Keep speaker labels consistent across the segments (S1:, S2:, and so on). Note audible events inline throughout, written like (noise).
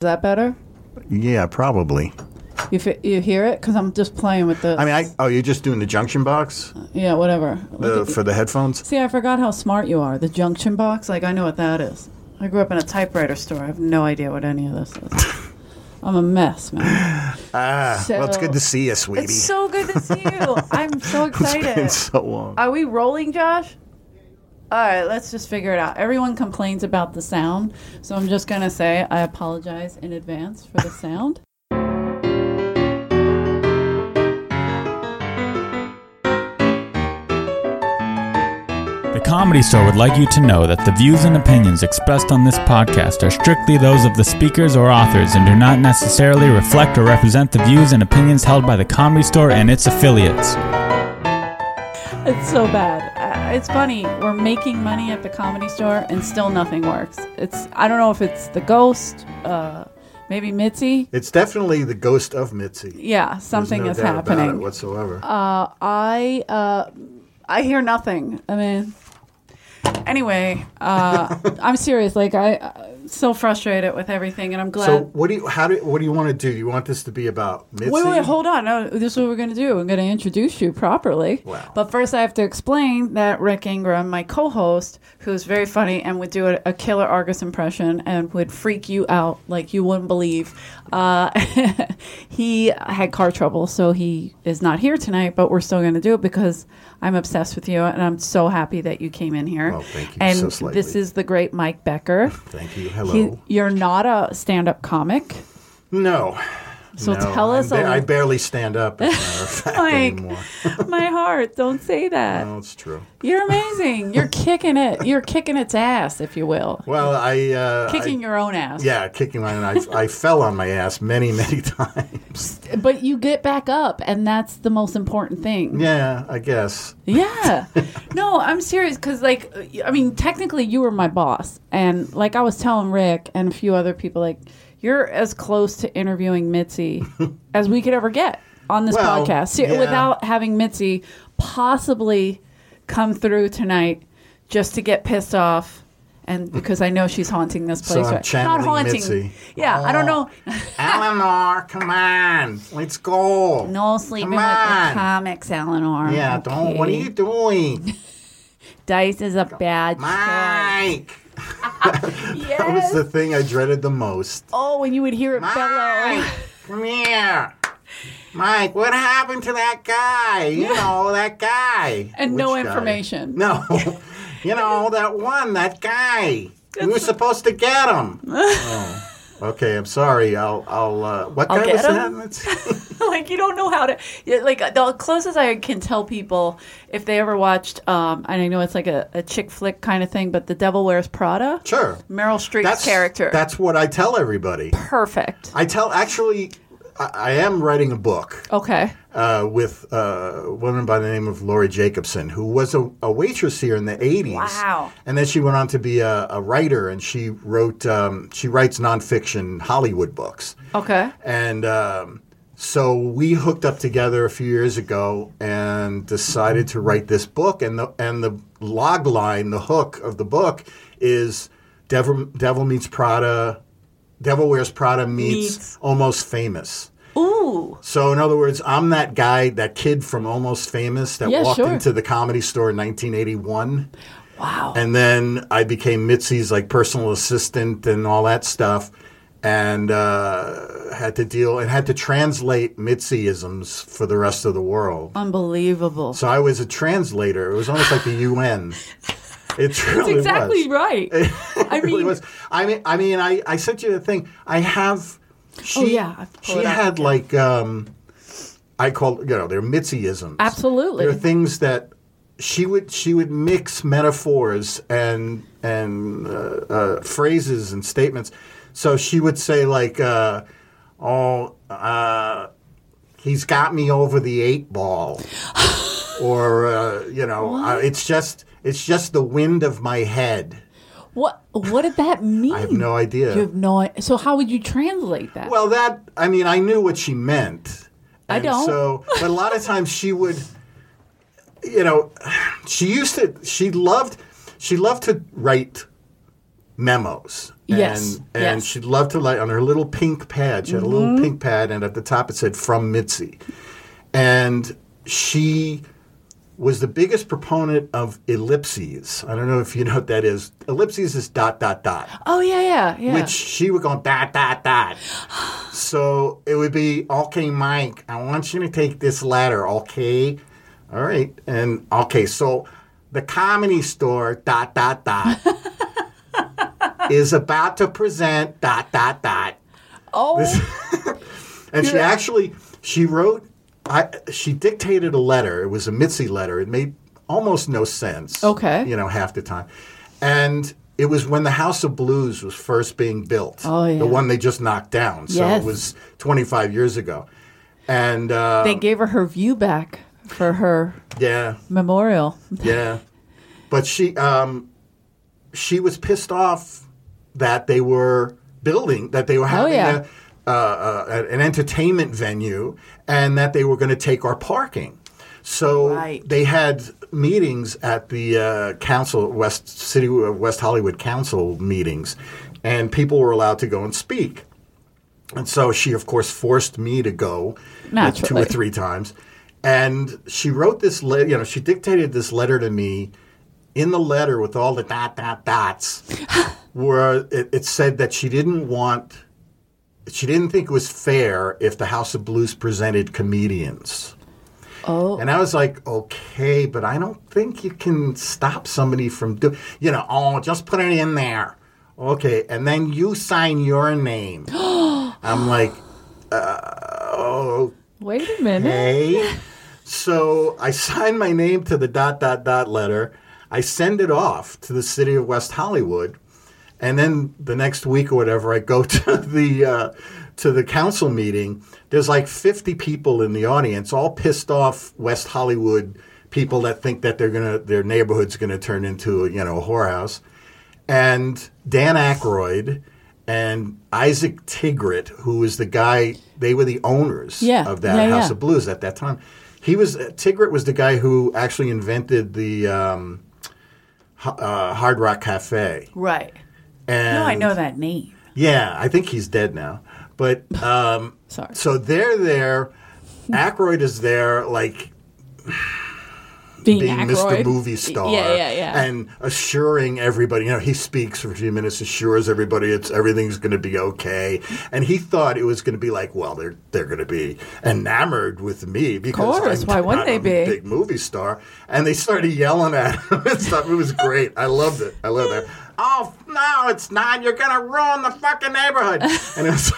S1: that better?
S2: Yeah, probably.
S1: You fi- you hear it? Because I'm just playing with the.
S2: I mean, I oh, you're just doing the junction box
S1: yeah, whatever.
S2: the, for the headphones.
S1: See, I forgot how smart you are. The junction box, like I know what that is. I grew up in a typewriter store. I have no idea what any of this is. (laughs) I'm a mess, man.
S2: Ah, well, it's good to see you, sweetie.
S1: It's so good to see you. I'm so (laughs)
S2: It's been
S1: excited.
S2: so long.
S1: Are we rolling, Josh? All right, let's just figure it out. Everyone complains about the sound, so I'm just going to say I apologize in advance for the (laughs) sound.
S3: The Comedy Store would like you to know that the views and opinions expressed on this podcast are strictly those of the speakers or authors and do not necessarily reflect or represent the views and opinions held by the Comedy Store and its affiliates.
S1: It's so bad. It's funny. We're making money at the comedy store, and still nothing works. It's I don't know if it's the ghost, uh, maybe Mitzi.
S2: It's definitely the ghost of Mitzi.
S1: Yeah, something
S2: no
S1: is
S2: doubt about it
S1: happening.
S2: whatsoever.
S1: Uh, I uh, I hear nothing. I mean, anyway, uh, (laughs) I'm serious. Like I, so frustrated with everything, and I'm glad.
S2: so, what do you? How do? What do you want to do? You want this to be about Mitzi?
S1: Wait, wait, hold on. No, this is what we're going to do. I'm going to introduce you properly.
S2: Wow.
S1: But first, I have to explain that Rick Ingram, my co host, who's very funny and would do a, a killer Argus impression and would freak you out like you wouldn't believe, uh, (laughs) he had car trouble. So he is not here tonight, but we're still going to do it because I'm obsessed with you and I'm so happy that you came in here.
S2: Well, thank you
S1: And
S2: so slightly.
S1: This is the great Mike Becker.
S2: Thank you. Hello.
S1: He, you're not a stand up comic.
S2: no.
S1: So
S2: No,
S1: tell us
S2: ba- I barely stand up, as a matter of (laughs) fact,
S1: Mike.
S2: anymore. (laughs)
S1: my heart. Don't say that.
S2: No, it's true.
S1: You're amazing. You're kicking it. You're kicking its ass, if you will.
S2: Well, I uh,
S1: Kicking
S2: I-
S1: your own ass.
S2: yeah, kicking my. I, I fell on my ass many, many (laughs) times.
S1: But you get back up, and that's the most important thing.
S2: Yeah, I guess.
S1: Yeah. no, I'm serious because, like, I mean, technically, you were my boss, and like I was telling Rick and a few other people, like, you're as close to interviewing Mitzi (laughs) as we could ever get on this
S2: Well,
S1: podcast
S2: yeah.
S1: without having Mitzi possibly come through tonight just to get pissed off. And hmm. because I know she's haunting this
S2: So
S1: place,
S2: I'm
S1: right? Not haunting.
S2: Mitzi.
S1: Yeah, I don't oh. know. (laughs)
S2: Eleanor, come on, let's go.
S1: No sleeping with the comics, Eleanor.
S2: Yeah, don't. What are you doing, (laughs)
S1: Dice is a bad choice.
S2: Mike? (laughs) That was the thing I dreaded the most.
S1: Oh, when you would hear it bellow.
S2: Mike, come here. Mike, what happened to that guy? You (laughs) know, that guy.
S1: And no
S2: Which guy?
S1: information.
S2: No. you know, that one, that guy. We were supposed to get him. (laughs) oh. Okay, I'm sorry. I'll, I'll, uh, what
S1: I'll
S2: guy
S1: get
S2: was
S1: him?
S2: that? Let's- (laughs) (laughs)
S1: like you don't know how to like the closest I can tell people if they ever watched um and I know it's like a, a chick flick kind of thing, but The Devil Wears Prada.
S2: sure.
S1: Meryl Streep's
S2: That's,
S1: character.
S2: That's what I tell everybody.
S1: perfect.
S2: I tell, actually, I, I am writing a book.
S1: Okay.
S2: uh, with uh, a woman by the name of Lori Jacobson, who was a, a waitress here in the 80s.
S1: Wow.
S2: And then she went on to be a, a writer, and she wrote, um, she writes nonfiction Hollywood books.
S1: Okay.
S2: And um, so we hooked up together a few years ago and decided to write this book. And the, and the log line, the hook of the book is Devil, Devil Meets Prada, Devil Wears Prada meets,
S1: Meets.
S2: Almost Famous.
S1: Ooh.
S2: So, in other words, I'm that guy, that kid from Almost Famous that
S1: Yeah,
S2: walked
S1: sure.
S2: into the comedy store in 1981.
S1: Wow.
S2: And then I became Mitzi's like personal assistant and all that stuff. And uh, had to deal and had to translate Mitziisms for the rest of the world.
S1: Unbelievable.
S2: So I was a translator. It was almost like the (laughs) UN. It truly
S1: That's exactly
S2: was.
S1: right. (laughs)
S2: It
S1: I
S2: really
S1: mean-
S2: was. I mean, I mean, I, I sent you the thing. I have. She,
S1: Oh, yeah.
S2: She had like um, I call you know they're Mitziisms.
S1: Absolutely.
S2: They're things that she would she would mix metaphors and and uh, uh, phrases and statements. So she would say like, uh, "Oh, uh, he's got me over the eight ball," (gasps) or uh, you know, uh, it's just it's just the wind of my head.
S1: What did that mean?
S2: I have no idea.
S1: You have no so how would you translate that?
S2: Well, that I mean, I knew what she meant.
S1: I don't.
S2: So, but a lot of times she would, you know, she used to. She loved. She loved to write memos.
S1: Yes,
S2: And, and
S1: yes.
S2: she'd love to write on her little pink pad. She had a little mm-hmm. pink pad, and at the top it said "From Mitzi," and she was the biggest proponent of ellipses. I don't know if you know what that is. Ellipses is dot dot dot
S1: Oh yeah, yeah, yeah.
S2: which she would go dot dot dot. (gasps) so it would be okay, Mike. I want you to take this letter, okay? All right, and okay. So the comedy store dot dot dot (laughs) is about to present dot dot dot,
S1: oh, (laughs)
S2: and she actually she wrote. I she dictated a letter. It was a Mitzi letter. It made almost no sense.
S1: Okay.
S2: you know half the time, and. It was when the House of Blues was first being built.
S1: Oh, yeah.
S2: The one they just knocked down. So
S1: Yes.
S2: it was 25 years ago. And uh,
S1: they gave her her view back for her
S2: yeah,
S1: memorial.
S2: yeah. But she um, she was pissed off that they were building that they were having
S1: yeah.
S2: a, uh, uh, an entertainment venue and that they were going to take our parking. So
S1: Right.
S2: they had meetings at the uh, council West City West Hollywood Council meetings, and people were allowed to go and speak. And so she, of course, forced me to go two or three times. And she wrote this letter, you know, she dictated this letter to me. In the letter, with all the dot, dot, dots, (laughs) where it, it said that she didn't want, she didn't think it was fair if the House of Blues presented comedians.
S1: Oh,
S2: And I was like, okay, but I don't think you can stop somebody from doing, you know, oh, just put it in there. Okay. And then you sign your name. (gasps) I'm like, uh,
S1: wait a minute.
S2: So I (laughs) sign my name to the dot, dot, dot letter. I send it off to the city of West Hollywood. And then the next week or whatever, I go (laughs) to the uh, to the council meeting. There's like 50 people in the audience, all pissed off West Hollywood people that think that they're gonna their neighborhood's gonna turn into you know a whorehouse. And Dan Aykroyd and Isaac Tigrett, who was the guy, they were the owners
S1: Yeah,
S2: of that
S1: yeah,
S2: House
S1: yeah.
S2: of Blues at that time. He was Tigrett was the guy who actually invented the um, uh, Hard Rock Cafe.
S1: Right.
S2: And
S1: No, I know that name.
S2: Yeah, I think he's dead now. But (laughs) um,
S1: Sorry.
S2: so they're there. Aykroyd is there, like
S1: Being,
S2: being Mr. Movie Star,
S1: Yeah, yeah, yeah.
S2: and assuring everybody. You know, he speaks for a few minutes, assures everybody it's everything's going to be okay. And he thought it was going to be like, well, they're they're going to be enamored with me because of
S1: course,
S2: I'm
S1: why wouldn't they
S2: a
S1: be?
S2: big movie star. And they started yelling at him and (laughs) stuff. It was great. I loved it. I loved it. Oh no, it's not. You're going to ruin the fucking neighborhood. (laughs) And it was.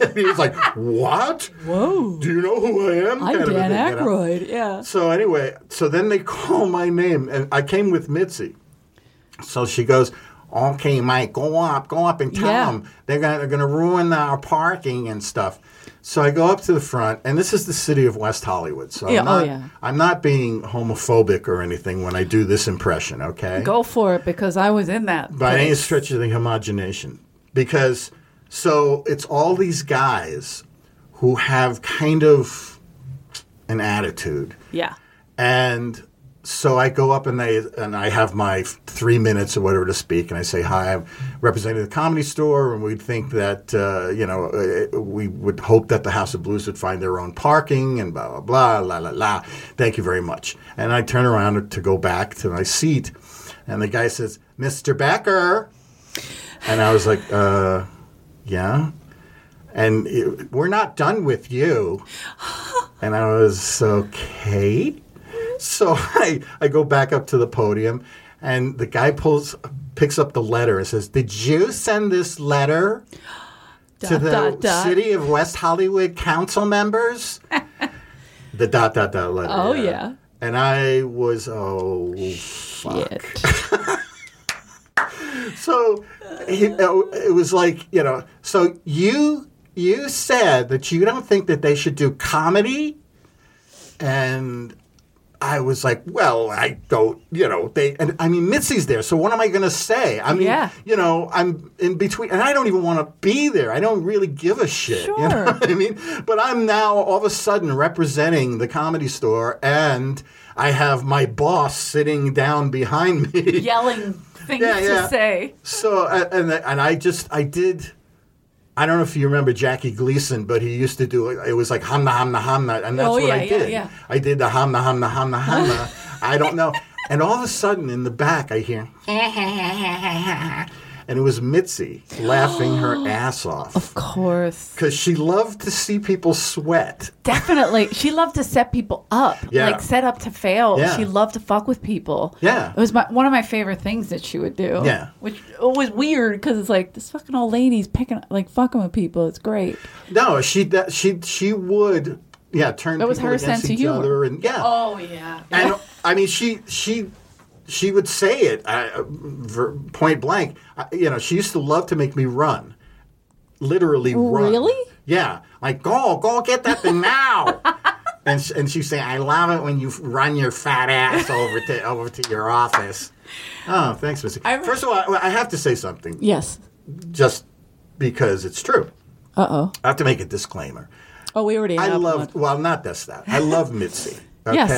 S2: And (laughs) he was like, "What?
S1: Whoa.
S2: Do you know who I am?"
S1: I'm
S2: Kind
S1: Dan
S2: thing, you know?
S1: Aykroyd. Yeah.
S2: So anyway, so then they (laughs) call my name, and I came with Mitzi. So she goes, "Okay, Mike, go up, go up and tell
S1: Yeah.
S2: them they're gonna they're gonna ruin our parking and stuff." So I go up to the front, and this is the city of West Hollywood. So
S1: Yeah,
S2: I'm
S1: oh,
S2: not,
S1: yeah.
S2: I'm not being homophobic or anything when I do this impression. Okay,
S1: Go for it because I was in that.
S2: by any
S1: place.
S2: stretch of the imagination. Because so it's all these guys who have kind of an attitude.
S1: Yeah.
S2: And so I go up and I and I have my three minutes or whatever to speak, and I say hi. I'm representing the comedy store, and we'd think that uh, you know uh, we would hope that the House of Blues would find their own parking and blah blah blah la la la. Thank you very much. And I turn around to go back to my seat, and the guy says, "Mr. Becker," and I was like, uh, "Yeah." And it, we're not done with you. (gasps) And I was okay. (laughs) So I, I go back up to the podium, and the guy pulls, picks up the letter and says, "Did you send this letter (gasps) to
S1: Dot,
S2: the
S1: dot, dot.
S2: city of West Hollywood council members?" (laughs) the dot dot dot letter.
S1: Oh, yeah.
S2: And I was oh fuck.
S1: Shit. (laughs)
S2: So he, it was like you know. So you you said that you don't think that they should do comedy, and I was like, well, I don't. You know, they and I mean Mitzi's there, so what am I going to say? I mean,
S1: Yeah.
S2: you know, I'm in between, and I don't even want to be there. I don't really give a shit. You know
S1: Sure. (laughs)
S2: what I mean? But I'm now all of a sudden representing the comedy store, and I have my boss sitting down behind me.
S1: Yelling (laughs) things
S2: Yeah, yeah.
S1: to say.
S2: So and and I just I did. I don't know if you remember Jackie Gleason, but he used to do it. It was like hamna hamna hamna, and that's
S1: Oh,
S2: what
S1: yeah,
S2: I
S1: yeah,
S2: did.
S1: yeah.
S2: I did the hamna hamna hamna hamna. I don't know, and all of a sudden in the back I hear, (laughs) and it was Mitzi laughing her (gasps) ass off
S1: Of course.
S2: because she loved to see people sweat.
S1: Definitely. She loved to set people up.
S2: Yeah.
S1: Like set up to fail.
S2: Yeah.
S1: She loved to fuck with people.
S2: Yeah.
S1: It was my, one of my favorite things that she would do.
S2: Yeah.
S1: Which was weird because it's like this fucking old lady's picking like fucking with people. It's great.
S2: No, she that she she would yeah turn
S1: That was
S2: people
S1: her
S2: against
S1: sense of
S2: each
S1: humor.
S2: other and yeah.
S1: Oh yeah.
S2: And I mean, she she she would say it uh, point blank. Uh, you know, she used to love to make me run, literally run.
S1: Really?
S2: Yeah, like go go get that thing now. (laughs) and sh- and she'd say, "I love it when you run your fat ass over to over to your office." Oh, thanks, Mitzi.
S1: I-
S2: First of all, I I have to say something,
S1: Yes.
S2: just because it's true.
S1: Uh oh.
S2: I have to make a disclaimer.
S1: Oh, we already.
S2: I
S1: one.
S2: well, not this, that. I love Mitzi. (laughs)
S1: Yes.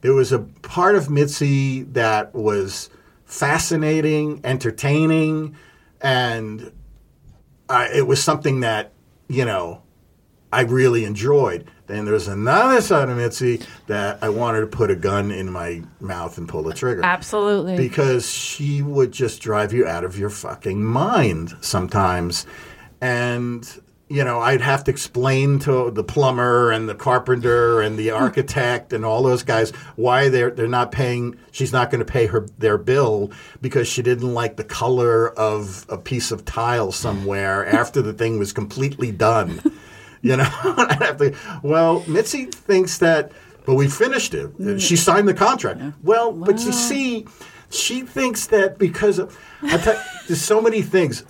S2: There was a part of Mitzi that was fascinating, entertaining, and uh, it was something that, you know, I really enjoyed. Then was another side of Mitzi that I wanted to put a gun in my mouth and pull the trigger
S1: Absolutely.
S2: because she would just drive you out of your fucking mind sometimes. And, you know, I'd have to explain to the plumber and the carpenter and the hmm. architect and all those guys why they're they're not paying she's not going to pay her their bill because she didn't like the color of a piece of tile somewhere (laughs) after the thing was completely done. You know, (laughs) I have to. Well, Mitzi thinks that, but we finished it. Mm. She signed the contract. Well, but you see, she thinks that because of, there's so many things.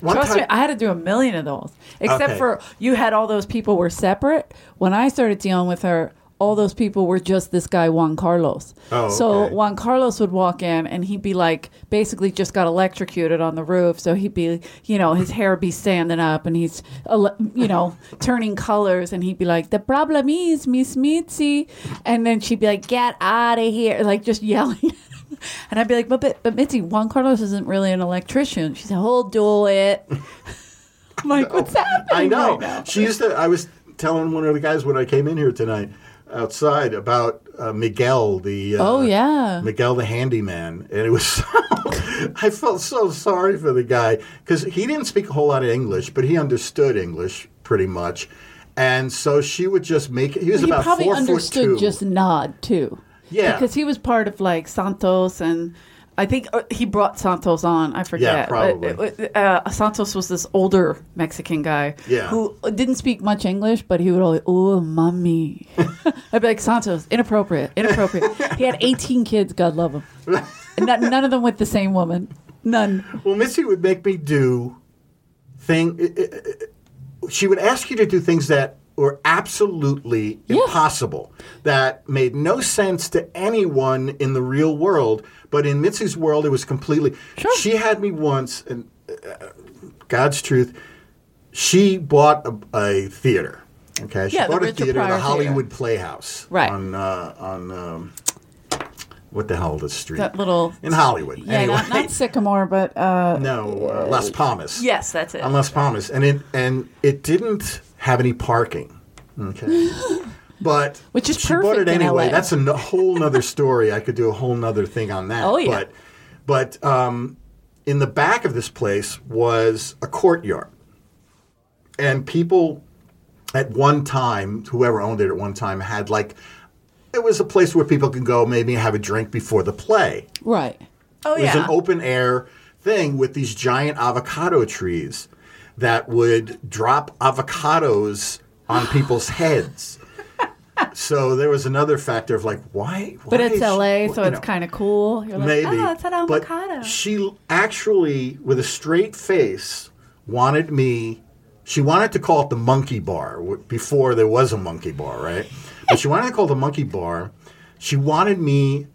S2: One
S1: Trust
S2: time,
S1: me, I had to do a million of those. Except
S2: Okay.
S1: for you had all those people were separate. When I started dealing with her, all those people were just this guy Juan Carlos.
S2: Oh,
S1: so
S2: okay.
S1: Juan Carlos would walk in and he'd be like, basically just got electrocuted on the roof. So he'd be, you know, his hair would be standing up and he's, ele- you know, (laughs) turning colors. And he'd be like, the problem is Miss Mitzi. And then she'd be like, get out of here, like just yelling. (laughs) (laughs) And I'd be like, but, but, but Mitzi, Juan Carlos isn't really an electrician. She said, he'll do it. (laughs) I'm like, what's happening?
S2: I know.
S1: right now?
S2: she used to. I was telling one of the guys when I came in here tonight outside about uh, Miguel, the uh,
S1: Oh, yeah.
S2: Miguel the handyman, and it was. (laughs) So, I felt so sorry for the guy because he didn't speak a whole lot of English, but he understood English pretty much, and so she would just make. It he was
S1: he
S2: about
S1: probably
S2: four
S1: understood
S2: foot two.
S1: just nod too.
S2: Yeah.
S1: because he was part of like Santos, and I think uh, he brought Santos on. I forget.
S2: Yeah,
S1: probably. Uh, uh, Santos was this older Mexican guy
S2: Yeah.
S1: who didn't speak much English, but he would always, "Oh, mommy." (laughs) I'd be like, "Santos, inappropriate, inappropriate." he had 18 kids. God love him. And not, none of them with the same woman. None.
S2: Well, Mitzi would make me do thing. i- She would ask you to do things that were absolutely
S1: Yeah.
S2: impossible, that made no sense to anyone in the real world. But in Mitzi's world, it was completely.
S1: Sure.
S2: She had me once, and uh, God's truth, she bought a, a theater. Okay, she
S1: Yeah, the
S2: bought a theater, the Hollywood Playhouse,
S1: Right.
S2: On uh, on um, what the hell is the street
S1: That little.
S2: in Hollywood?
S1: Yeah,
S2: anyway.
S1: not, not Sycamore, but uh,
S2: No, uh, Las Palmas.
S1: yes, that's it.
S2: on Las Palmas, and it and it didn't have any parking. Okay, (gasps) but
S1: Which is
S2: she bought
S1: perfect
S2: it anyway. That's a n- whole nother story. I could do a whole nother thing on that.
S1: Oh, yeah.
S2: But but um, in the back of this place was a courtyard, and people at one time, whoever owned it at one time, had like. It was a place where people could go, maybe have a drink before the play.
S1: right. Oh, yeah.
S2: it was an open air thing with these giant avocado trees that would drop avocados on people's (laughs) heads. So there was another factor of like, why?
S1: But it's LA, so it's kind of cool. You're like,
S2: maybe.
S1: oh, it's an
S2: but
S1: avocado.
S2: she actually, with a straight face, wanted me. She wanted to call it the Monkey Bar before there was a Monkey Bar, right? But she wanted to call it the Monkey Bar. She wanted me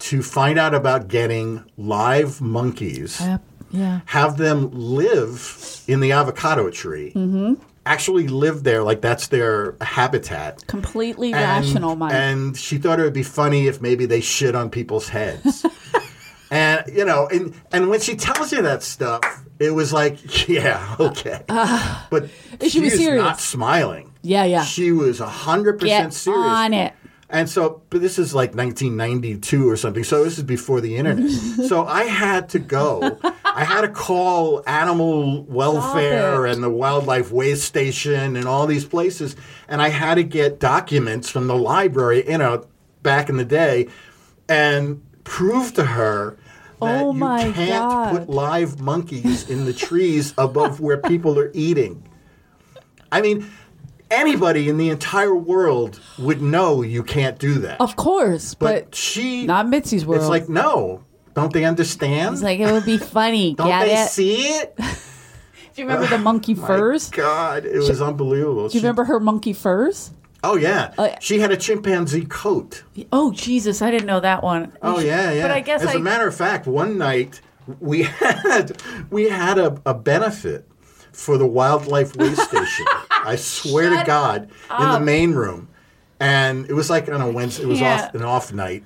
S2: to find out about getting live monkeys
S1: Yep. Yeah.
S2: have them live in the avocado tree. Mm-hmm. Actually, live there like that's their habitat.
S1: Completely
S2: And-
S1: rational mind.
S2: And she thought it would be funny if maybe they shit on people's heads. (laughs) and you know, and and when she tells you that stuff, it was like, (laughs) yeah, okay. but
S1: Uh, she was serious.
S2: not smiling.
S1: Yeah, yeah.
S2: She was hundred
S1: Get
S2: percent serious
S1: on it.
S2: And so, but this is like 1992 or something. So this is before the internet. (laughs) so I had to go. I had to call animal welfare and the wildlife waystation and all these places, and I had to get documents from the library, you know, back in the day, and prove to her. That
S1: Oh
S2: you can't
S1: God.
S2: put live monkeys in the trees above where people are eating. I mean, anybody in the entire world would know you can't do that.
S1: Of course,
S2: but,
S1: but,
S2: she,
S1: not Mitzi's world.
S2: it's like, no, don't they understand?
S1: It's like it would be funny. (laughs)
S2: don't
S1: Get
S2: they
S1: it?
S2: see it? (laughs)
S1: Do you remember the (laughs) monkey furs?
S2: My God, it was unbelievable.
S1: Do you remember her monkey furs?
S2: Oh yeah,
S1: Uh,
S2: she had a chimpanzee coat.
S1: Oh Jesus, I didn't know that one.
S2: Oh yeah, yeah.
S1: But I guess
S2: as
S1: I
S2: a matter of fact, one night we had we had a, a benefit for the wildlife waystation. I swear to
S1: Shut
S2: God, in the main room, and it was like on a Wednesday. It was off an off night,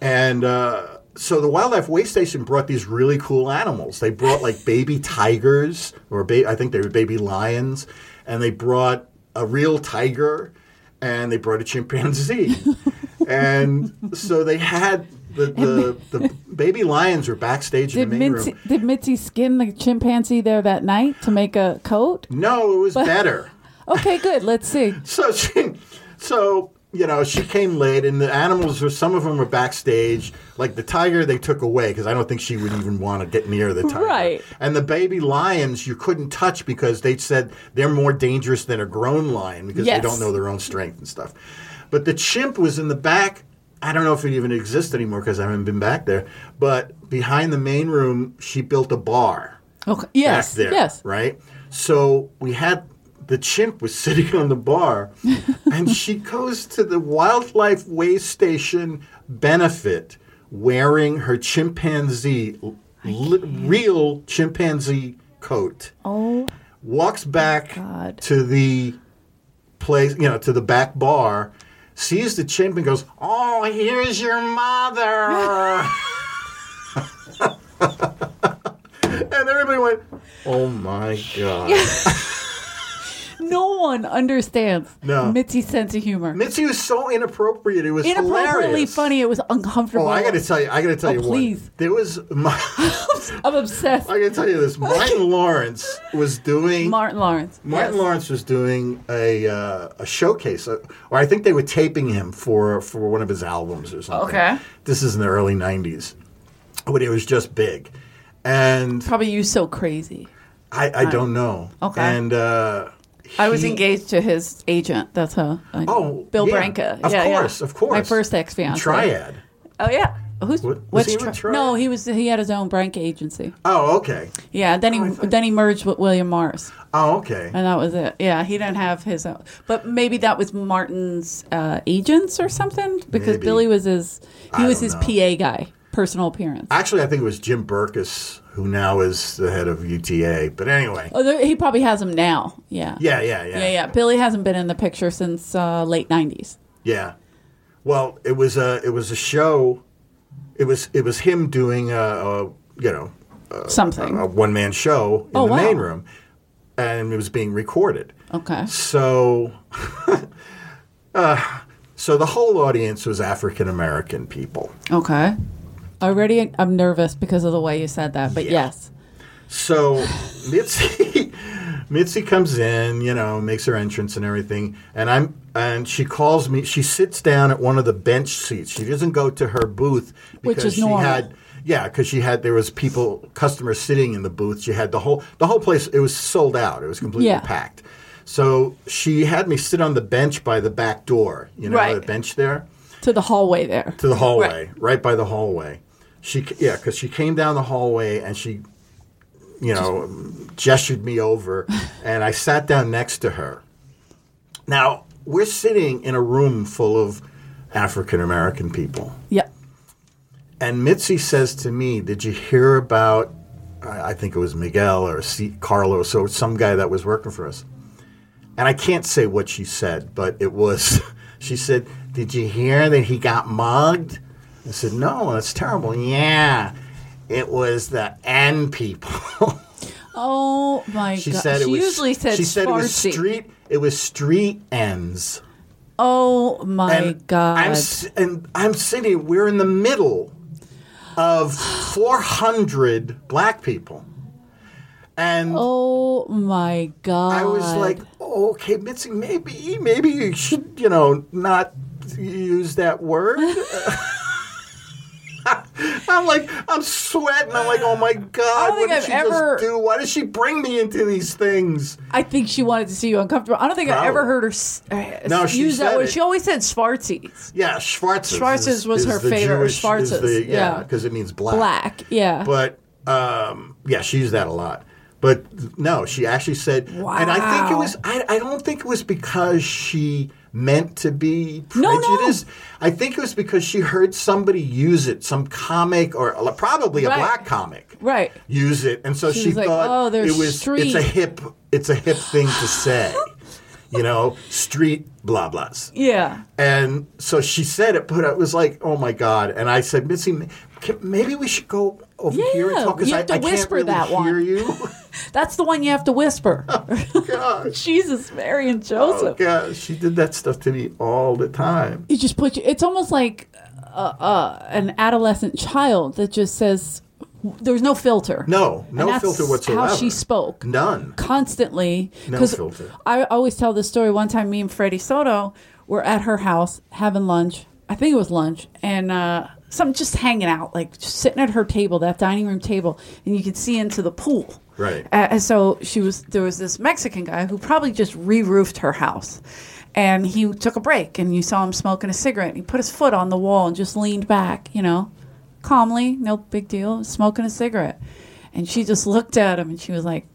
S2: and. uh so the wildlife waystation brought these really cool animals. They brought like baby tigers, or ba- I think they were baby lions, and they brought a real tiger, and they brought a chimpanzee, (laughs) and so they had the the, the baby lions were backstage in
S1: Did
S2: the main
S1: Mitzi,
S2: room.
S1: did Mitzi skin the chimpanzee there that night to make a coat?
S2: No, it was better.
S1: Okay, good. Let's see. (laughs)
S2: So she, so you know, she came late, and the animals were some of them were backstage. Like the tiger, they took away because I don't think she would even want to get near the tiger.
S1: Right.
S2: And the baby lions, you couldn't touch because they said they're more dangerous than a grown lion because
S1: Yes.
S2: they don't know their own strength and stuff. But the chimp was in the back. I don't know if it even exists anymore because I haven't been back there. But behind the main room, she built a bar
S1: Okay. Yes.
S2: back there.
S1: Yes.
S2: Right? So we had the chimp was (laughs) sitting on the bar and she goes to the wildlife waystation benefit wearing her chimpanzee li- real chimpanzee coat.
S1: Oh,
S2: Walks back
S1: God.
S2: to the place, you know, to the back bar, sees the chimp and goes, "Oh, here's your mother." (laughs) (laughs) and everybody went, "Oh my god."
S1: No one understands
S2: No.
S1: Mitzi's sense of humor.
S2: Mitzi was so inappropriate. It was
S1: Inappropriately
S2: hilarious.
S1: funny. It was uncomfortable.
S2: Oh, I got to tell you, I got to tell
S1: Oh,
S2: you
S1: please.
S2: one. There was, my, (laughs) (laughs)
S1: I'm obsessed.
S2: I got to tell you this. (laughs) Martin Lawrence was doing.
S1: Martin Lawrence.
S2: Martin
S1: Yes.
S2: Lawrence was doing a uh, a showcase, uh, or I think they were taping him for for one of his albums or something.
S1: Okay.
S2: This is in the early '90s, when it was just big, and
S1: Probably you so crazy.
S2: I, I don't know.
S1: Okay.
S2: and uh,
S1: I was
S2: he-
S1: engaged to his agent. That's how. I,
S2: Oh,
S1: Bill
S2: yeah.
S1: Branca.
S2: Of
S1: yeah, yeah.
S2: course, of course.
S1: My first ex fiance.
S2: Triad.
S1: Oh yeah. Who's
S2: What-
S1: what's
S2: he with Triad?
S1: No, he was. He had his own Branca agency.
S2: Oh, okay.
S1: Yeah. Then he then he merged with William Morris,
S2: Oh, okay.
S1: and that was it. Yeah, he didn't have his own. But maybe that was Martin's uh, agents or something because
S2: Maybe.
S1: Billy was his. He
S2: I
S1: was his
S2: know.
S1: PA guy, personal appearance.
S2: Actually, I think it was Jim Berkus who now is the head of UTA. But anyway,
S1: Oh, there, he probably has him now. Yeah.
S2: yeah, yeah, yeah,
S1: Yeah, yeah. Billy hasn't been in the picture since uh, late '90s.
S2: Yeah. Well, it was a it was a show. It was it was him doing a, a you know
S1: Something.
S2: a one man show in
S1: Oh,
S2: the
S1: wow.
S2: main room, and it was being recorded.
S1: okay.
S2: So, (laughs) uh, so the whole audience was African American people.
S1: Okay. Already, I'm nervous because of the way you said that, but
S2: Yeah.
S1: yes.
S2: So Mitzi, (laughs) Mitzi comes in, you know, makes her entrance and everything, and I'm and she calls me. She sits down at one of the bench seats. She doesn't go to her booth
S1: Which
S2: because
S1: is
S2: she
S1: normal.
S2: had. Yeah, because she had there was people customers sitting in the booth. She had the whole the whole place. It was sold out. It was completely
S1: Yeah.
S2: packed. So she had me sit on the bench by the back door. You know,
S1: Right.
S2: the bench there
S1: To the hallway there.
S2: to the hallway, right, by the hallway. She, yeah, because she came down the hallway and she, you know, gestured me over, and I sat down next to her. Now we're sitting in a room full of African American people,
S1: Yep.
S2: and Mitzi says to me, "Did you hear about?" I I think it was Miguel or C- Carlos or some guy that was working for us. And I can't say what she said, but it was. (laughs) She said, "Did you hear that he got mugged?" I said, "No, that's terrible." Yeah, it was the N people. (laughs)
S1: Oh my
S2: she
S1: god!
S2: said
S1: she
S2: it was.
S1: usually said
S2: she said it was street. It was street ends.
S1: Oh my
S2: and
S1: god!
S2: I'm and I'm sitting. We're in the middle of 400 black people, and
S1: oh my god!
S2: I was like, oh, okay, Mitzi, maybe maybe you should, you know, not use that word. (laughs) I'm like, I'm sweating. I'm like, oh my god, what did
S1: I've
S2: she
S1: ever-
S2: just do? Why does she bring me into these things?
S1: I think she wanted to see you uncomfortable. I don't think I
S2: Probably.
S1: ever heard her s- uh,
S2: No,
S1: use that word.
S2: it.
S1: She always said Schwartzies.
S2: Yeah, Schwarzes.
S1: Schwarzes
S2: is-
S1: was
S2: is
S1: her favorite,
S2: Jewish,
S1: Schwarzes,
S2: the- yeah,
S1: yeah.
S2: because it means black.
S1: Black, yeah.
S2: But um, yeah, she used that a lot. But no, she actually said, and I think it was. I, I don't think it was because she meant to be
S1: prejudiced. No,
S2: no. I think it was because she heard somebody use it, some comic or probably a
S1: Right.
S2: black comic,
S1: Right.
S2: use it, and so
S1: She
S2: she,
S1: was like,
S2: thought
S1: "Oh,
S2: it was.
S1: street."
S2: It's a hip. It's a hip thing to say. (laughs) you know, street blah blahs.
S1: Yeah.
S2: And so she said it, but it was like, oh my god! And I said, Mitzi, maybe we should go over here and
S1: Yeah,
S2: talk because
S1: you
S2: I,
S1: have to
S2: I
S1: whisper
S2: really
S1: that one.
S2: you. (laughs) (laughs)
S1: That's the one you have to whisper.
S2: God. (laughs)
S1: Jesus, Mary and
S2: Oh
S1: Joseph.
S2: god, she did that stuff to me all the time.
S1: you just put you. It's almost like uh, uh, an adolescent child that just says, "There's no filter."
S2: No, no filter whatsoever.
S1: How she spoke.
S2: None.
S1: constantly.
S2: No filter.
S1: I always tell this story. One time, me and Freddie Soto were at her house having lunch. I think it was lunch, and uh, some just hanging out, like sitting at her table, that dining room table, and you could see into the pool.
S2: Right.
S1: Uh, and so she was. There was this Mexican guy who probably just re-roofed her house. And he took a break, and you saw him smoking a cigarette. He put his foot on the wall and just leaned back, you know, calmly, no big deal, smoking a cigarette. And she just looked at him and she was like,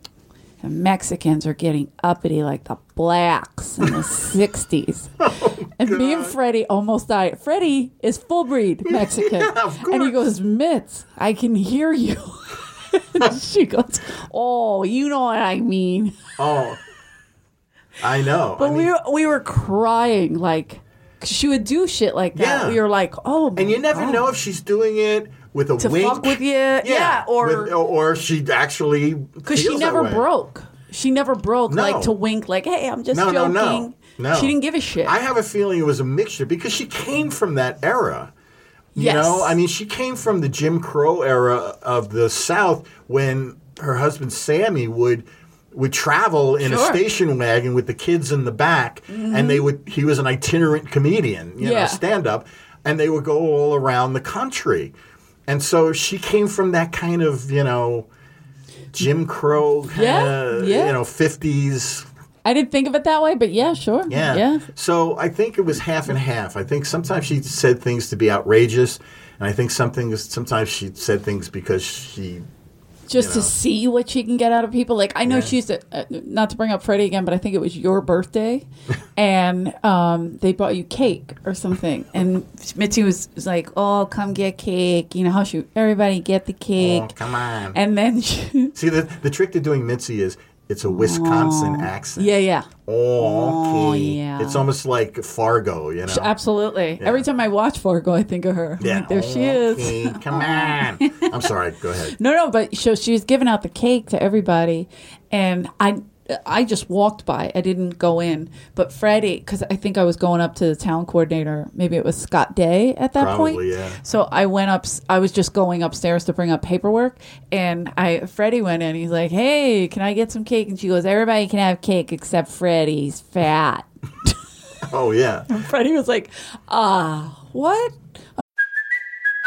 S1: the Mexicans are getting uppity like the blacks in the (laughs) 60s. And me and Freddie almost died. Freddie is full breed (laughs) Mexican.
S2: Yeah,
S1: and he goes, Mitz, I can hear you. (laughs) She goes, Oh, you know what I mean.
S2: Oh, I know. (laughs)
S1: But
S2: I mean,
S1: we, were, we were crying like she would do shit like that.
S2: Yeah.
S1: We were like, Oh,
S2: and you never
S1: God.
S2: know if she's doing it with a
S1: To
S2: wink.
S1: fuck with you, yeah, or-
S2: with- or she actually
S1: Because she never broke. She never broke
S2: No.
S1: like to wink, like, hey, I'm just
S2: no,
S1: joking.
S2: no, no.
S1: She didn't give a shit.
S2: I have a feeling it was a mixture because she came from that era. You
S1: Yes.
S2: know, I mean, she came from the Jim Crow era of the South when her husband Sammy would would travel in a
S1: Sure. Mm-hmm.
S2: station wagon with the kids in the back, and they would. He was an itinerant comedian, you know,
S1: Yeah.
S2: stand up, and they would go all around the country, and so she came from that kind of you know. Jim Crow, kinda,
S1: yeah.
S2: you know, fifties
S1: I didn't think of it that way, but yeah, sure.
S2: yeah.
S1: Yeah.
S2: So I think it was half and half. I think sometimes she said things to be outrageous, and I think something sometimes she said things because she.
S1: Just
S2: You
S1: to see what she can get out of people. Like, I know
S2: Yeah.
S1: she used to, uh, not to bring up Freddie again, but I think it was your birthday, (laughs) and um, they bought you cake or something. And Mitzi was, was like, oh, come get cake. You know how she, everybody get the cake.
S2: Oh, come on.
S1: And then she,
S2: See the the trick to doing Mitzi is it's a Wisconsin accent.
S1: yeah, yeah.
S2: Oh,
S1: yeah.
S2: It's almost like Fargo, you know.
S1: Absolutely. Every time I watch Fargo, I think of her.
S2: Yeah.
S1: like, there she is. (laughs)
S2: Come on. I'm sorry. Go ahead.
S1: No, no, but so she was giving out the cake to everybody, and I, I just walked by. I didn't go in, but Freddie, because I think I was going up to the town coordinator. Maybe it was Scott Day at that point.
S2: Probably, yeah.
S1: So I went up. I was just going upstairs to bring up paperwork, and I Freddie went in. He's like, "Hey, can I get some cake?" And she goes, "Everybody can have cake except Freddie. He's fat." (laughs)
S2: Oh yeah.
S1: Freddie was like, "Ah, what?"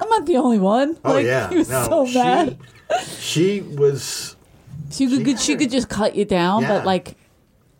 S1: I'm not the only one.
S2: Oh
S1: like,
S2: yeah.
S1: He was
S2: no,
S1: so
S2: she,
S1: mad.
S2: She was.
S1: She could,
S2: She
S1: she, could just cut you down,
S2: Yeah.
S1: but like,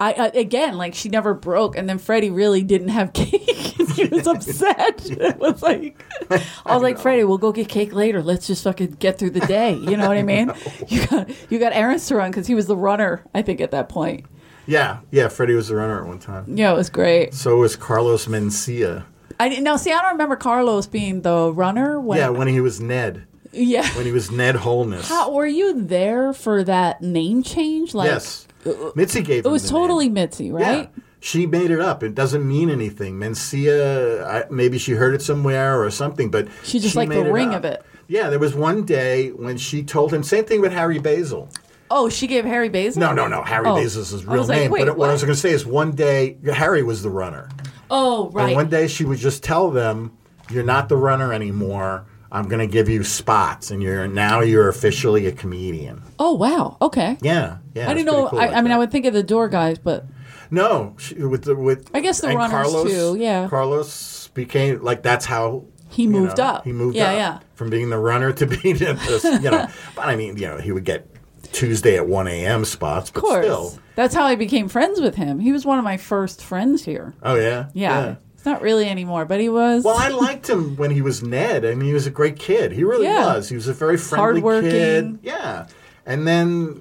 S1: I, I again like she never broke, and then Freddie really didn't have (laughs) cake. and he was upset. (laughs) It was like (laughs) I was like, Freddie, we'll go get cake later. Let's just fucking get through the day. You know what I mean? You got you got errands to run because he was the runner. I think at that point.
S2: Yeah, yeah. Freddie was the runner at one time.
S1: Yeah, it was great.
S2: So was Carlos Mencia.
S1: I didn't. See, I don't remember Carlos being the runner. When,
S2: Yeah, when he was Ned.
S1: yeah.
S2: When he was Ned Holness.
S1: How, were you there for that name change? Like,
S2: yes. Uh, uh, Mitzi gave
S1: It was totally
S2: name.
S1: Mitzi, right?
S2: Yeah. She made it up. It doesn't mean anything. Mencia, I, maybe she heard it somewhere or something, but
S1: She just liked
S2: made
S1: the ring
S2: up.
S1: of it.
S2: Yeah, there was one day when she told him, same thing with Harry Basil.
S1: Oh, she gave Harry Basil.
S2: No, no, no. Harry
S1: Oh.
S2: Basil's his real
S1: like,
S2: name. but what, I was going to say is one day, Harry was the runner.
S1: Oh, right.
S2: And one day she would just tell them, "You're not the runner anymore. I'm going to give you spots, and you're now you're officially a comedian."
S1: oh, wow. Okay.
S2: Yeah, yeah.
S1: I didn't know.
S2: cool
S1: I,
S2: like
S1: I mean. I would think of the door guys, but
S2: No, she, with the with.
S1: I guess the runners,
S2: Carlos,
S1: too, yeah.
S2: Carlos became like that's how
S1: He moved
S2: know,
S1: up.
S2: He moved
S1: Yeah,
S2: up
S1: yeah.
S2: from being the runner to (laughs) being the you know. But I mean, you know, he would get Tuesday at one a.m. spots,
S1: of
S2: but
S1: course.
S2: still.
S1: That's how I became friends with him. He was one of my first friends here.
S2: Oh yeah,
S1: Yeah. It's not really anymore, but he was.
S2: Well, I liked him when he was Ned. I mean, he was a great kid. He really
S1: Yeah.
S2: was. He was a very friendly
S1: Hardworking.
S2: kid. Yeah. And then,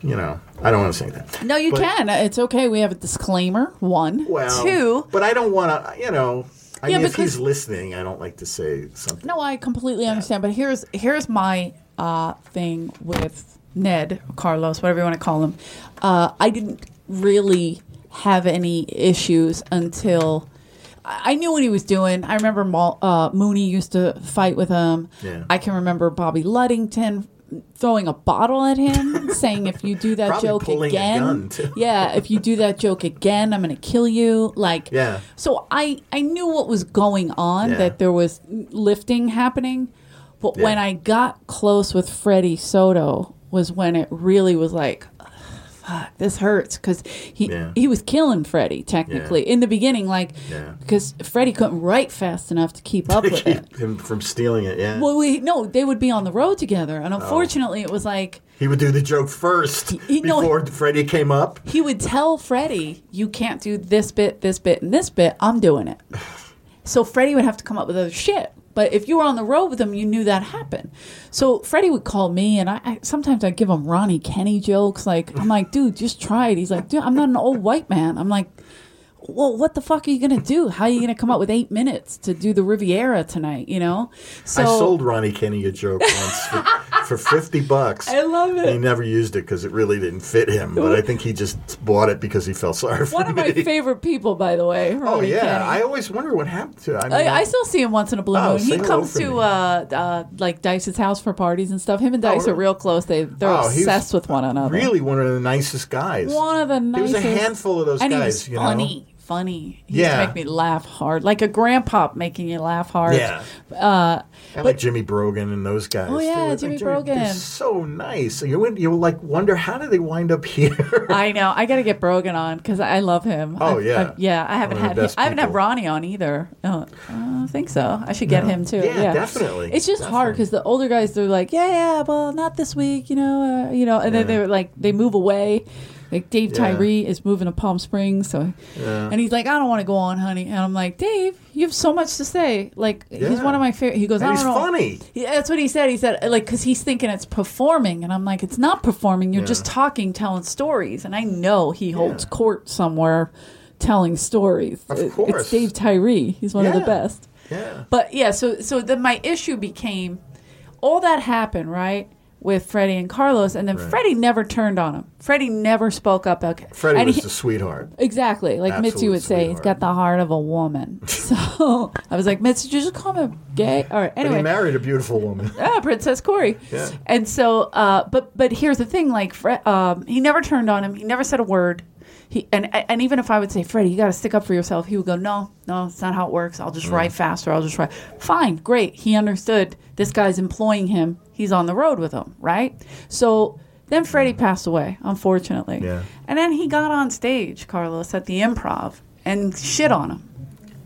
S2: you know, I don't want to say that.
S1: no, you
S2: but-
S1: can. It's okay. We have a disclaimer. One.
S2: Well,
S1: Two.
S2: But I don't want to, you know, I
S1: Yeah,
S2: mean, if he's listening, I don't like to say something.
S1: No, I completely understand. But here's here's my uh, thing with Ned, Carlos, whatever you want to call him. Uh, I didn't really have any issues until I I knew what he was doing. I remember Mal, uh, Mooney used to fight with him.
S2: Yeah.
S1: I can remember Bobby Luddington throwing a bottle at him, (laughs) saying, "If you do that
S2: Probably
S1: joke
S2: pulling a
S1: again,
S2: gun, too.
S1: yeah, if you do that joke again, I'm going to kill you." Like,
S2: Yeah.
S1: so I I knew what was going on
S2: Yeah.
S1: that there was lifting happening, but when
S2: Yeah.
S1: I got close with Freddie Soto was when it really was like, "Ugh, fuck, this hurts because he
S2: Yeah.
S1: he was killing Freddie technically in the beginning, like
S2: Yeah.
S1: because Freddie couldn't write fast enough to keep up (laughs) with it.
S2: him from stealing it, yeah.
S1: Well, we no, they would be on the road together,
S2: Oh.
S1: and unfortunately, it was like
S2: he would do the joke first
S1: he- no,
S2: before Freddie came up.
S1: he would tell Freddie, "You can't do this bit, this bit, and this bit. I'm doing it." (laughs) So Freddie would have to come up with other shit. But if you were on the road with him, you knew that happened. So Freddie would call me, and I, I sometimes I'd give him Ronnie Kenny jokes. Like I'm like, dude, just try it. He's like, dude, I'm not an old white man. I'm like, well, what the fuck are you gonna do? How are you gonna come up with eight minutes to do the Riviera tonight? You know? So
S2: I sold Ronnie Kenny a joke once for, for 50 bucks.
S1: I love it.
S2: He never used it because it really didn't fit him, but I think he just bought it because he felt sorry for
S1: one of
S2: me.
S1: my favorite people, by the way.
S2: Oh yeah,
S1: Kenny.
S2: I always wonder what happened to. I, mean,
S1: I, I still see him once in a blue
S2: Oh,
S1: moon. He comes to uh, uh, like Dice's house for parties and stuff. Him and Dice
S2: Oh,
S1: are real close. They they're
S2: Oh,
S1: obsessed with one another.
S2: really one of the nicest guys.
S1: one of the
S2: There was a handful of those
S1: and
S2: guys.
S1: he
S2: you
S1: was
S2: know?
S1: Funny. He used to make me laugh hard, like a grandpa making you laugh hard.
S2: Yeah.
S1: Uh,
S2: I like Jimmy Brogan and those guys.
S1: Oh, yeah,
S2: were-
S1: Jimmy
S2: they're- They're
S1: Brogan.
S2: so nice. You you like wonder how did they wind up (laughs) here?
S1: I know. I got to get Brogan on because I love him.
S2: Oh,
S1: I've-
S2: yeah.
S1: I've- yeah. I haven't had him, I haven't had. Ronnie on either. Oh, I think so. I should get
S2: No.
S1: him too.
S2: Yeah,
S1: Yeah,
S2: definitely.
S1: It's just hard because the older guys they're like, yeah, yeah, well, not this week, you know, uh, you know, and then they're like, they move away. Like Dave
S2: Yeah.
S1: Tyree is moving to Palm Springs, so
S2: Yeah.
S1: and he's like, I don't want to go on, honey. And I'm like, Dave, you have so much to say. Like he's one of my favorite. He goes,
S2: And
S1: I
S2: he's
S1: don't know.
S2: funny.
S1: Yeah, that's what he said. He said like because he's thinking it's performing, and I'm like, it's not performing. You're
S2: Yeah.
S1: just talking, telling stories. And I know he holds
S2: Yeah.
S1: court somewhere, telling stories.
S2: Of
S1: It-
S2: course.
S1: it's Dave Tyree. He's one of the best.
S2: yeah.
S1: But yeah, so so then my issue became all that happened right with Freddie and Carlos, and then
S2: Right.
S1: Freddie never turned on him. Freddie never spoke up. Okay,
S2: Freddie
S1: and
S2: was
S1: he-
S2: the sweetheart.
S1: Exactly, like Mitzi
S2: Absolute
S1: would say, he's got the heart of a woman. (laughs) So (laughs) I was like, Mitzi, did you just call me gay? All right,
S2: But
S1: anyway.
S2: he married a beautiful woman. (laughs)
S1: Ah, Princess Corey.
S2: Yeah.
S1: And so, uh, but but here's the thing: like, um, he never turned on him. He never said a word. He and and even if I would say, Freddie, you got to stick up for yourself, he would go, No, no, it's not how it works. I'll just write faster. I'll just write. Fine, great. He understood. This guy's employing him. He's on the road with him, right? So. Then Freddie passed away, unfortunately.
S2: Yeah.
S1: And then he got on stage, Carlos, at the improv and shit on him.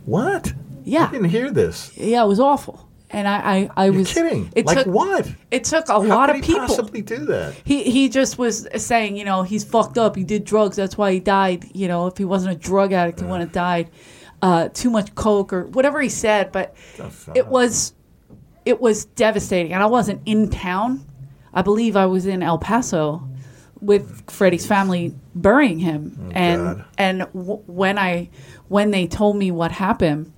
S2: What?
S1: Yeah.
S2: I didn't hear this.
S1: Yeah, it was awful. and I I, I
S2: You're
S1: was
S2: kidding.
S1: It
S2: like
S1: took
S2: what?
S1: it took a
S2: How
S1: lot of
S2: he
S1: people.
S2: possibly do that?
S1: He he just was saying, you know, he's fucked up. He did drugs. That's why he died. You know, if he wasn't a drug addict, he wouldn't have died. Uh, too much coke or whatever he said. But it was it was devastating, and I wasn't in town. I believe I was in El Paso with Freddie's family burying him, and
S2: God.
S1: and w- when I when they told me what happened,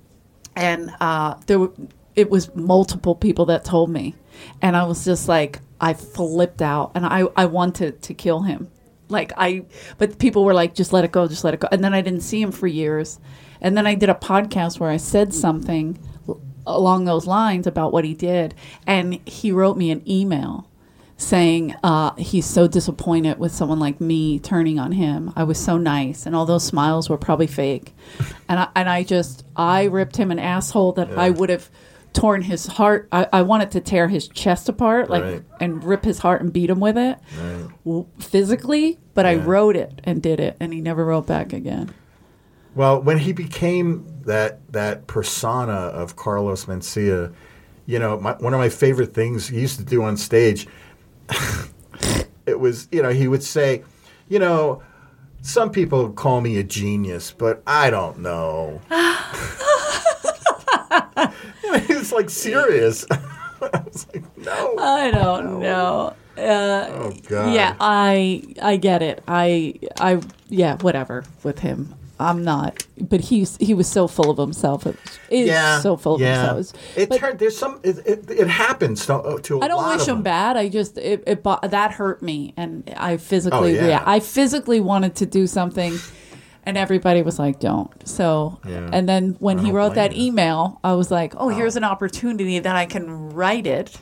S1: and uh, there were, it was multiple people that told me, and I was just like I flipped out, and I I wanted to kill him, like I, but people were like just let it go, just let it go, and then I didn't see him for years, and then I did a podcast where I said something along those lines about what he did, and he wrote me an email saying uh, he's so disappointed with someone like me turning on him. I was so nice, and all those smiles were probably fake. (laughs) And I, and I just I ripped him an asshole that I would have torn his heart. I, I wanted to tear his chest apart, like
S2: Right.
S1: and rip his heart and beat him with it, w- physically. But I wrote it and did it, and he never wrote back again.
S2: Well, when he became that that persona of Carlos Mencia, you know, my, one of my favorite things he used to do on stage, (laughs) it was, you know, he would say, you know, some people call me a genius, but I don't know. You (laughs) know, he was like serious. (laughs) I was like, no.
S1: I don't know. Uh,
S2: oh God.
S1: Yeah, I I get it. I I yeah, whatever with him. I'm not, but he's he was so full of himself. It was,
S2: Yeah,
S1: so full of
S2: yeah.
S1: himself.
S2: It
S1: But
S2: turned. There's some. It, it, it happens to, uh, to a
S1: I don't wish him bad. I just it, it that hurt me, and I physically
S2: Oh, yeah.
S1: I physically wanted to do something, and everybody was like, "Don't." So,
S2: Yeah.
S1: and then when he wrote that
S2: you.
S1: email, I was like, "Oh, here's an opportunity that I can write it."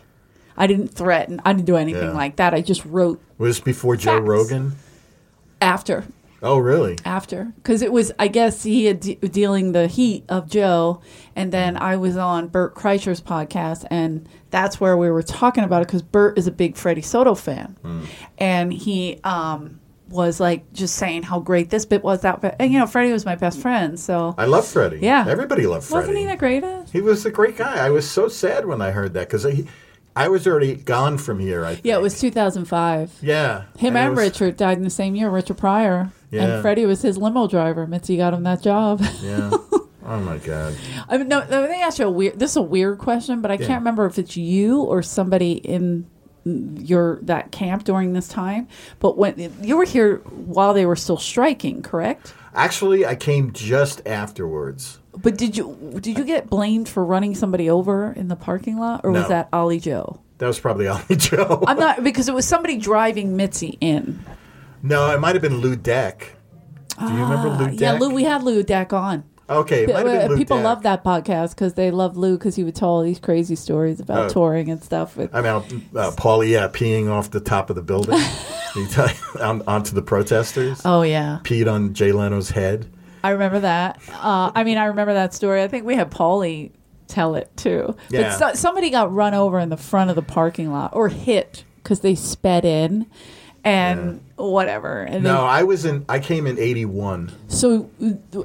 S1: I didn't threaten. I didn't do anything
S2: Yeah.
S1: like that. I just wrote
S2: Was this before Joe Rogan?
S1: after
S2: Oh, really?
S1: after because it was i guess he had de- dealing the heat of joe and then i was on bert kreischer's podcast and that's where we were talking about it because bert is a big freddie soto fan and he um, was like just saying how great this bit was that bit and you know freddie was my best friend so
S2: I love Freddie.
S1: Yeah.
S2: Everybody loved Freddie.
S1: wasn't he the greatest
S2: He was a great guy. I was so sad when I heard that because I, I was already gone from here. I think.
S1: yeah it was 2005
S2: Yeah.
S1: him
S2: it
S1: and
S2: was-
S1: Richard died in the same year, Richard Pryor.
S2: Yeah.
S1: And Freddie was his limo driver. Mitzi got him that job.
S2: Yeah. (laughs) Oh my God.
S1: I mean, no, let me ask you a weird. This is a weird question, but I
S2: Yeah.
S1: can't remember if it's you or somebody in your that camp during this time. But when you were here while they were still striking, correct?
S2: Actually, I came just afterwards.
S1: But did you did you get blamed for running somebody over in the parking lot, or was that Ollie Joe?
S2: That was probably (laughs) Ollie Joe.
S1: I'm not because it was somebody driving Mitzi in.
S2: no, it might have been Lou Deck. Do you remember Lou Deck?
S1: Ah, Yeah, Lou. We had Lou Deck on.
S2: Okay, it might have been Lou
S1: People
S2: Deck.
S1: love that podcast because they love Lou because he would tell all these crazy stories about
S2: Oh.
S1: touring and stuff. With
S2: I mean, uh, Pauly, yeah, peeing off the top of the building (laughs) He tell- (laughs) on, onto the protesters.
S1: oh yeah,
S2: Peed on Jay Leno's head.
S1: I remember that. Uh, I mean, I remember that story. I think we had Pauly tell it too.
S2: Yeah.
S1: But so, somebody got run over in the front of the parking lot or hit because they sped in and whatever. And
S2: No,
S1: they,
S2: I was in. I came in '81.
S1: so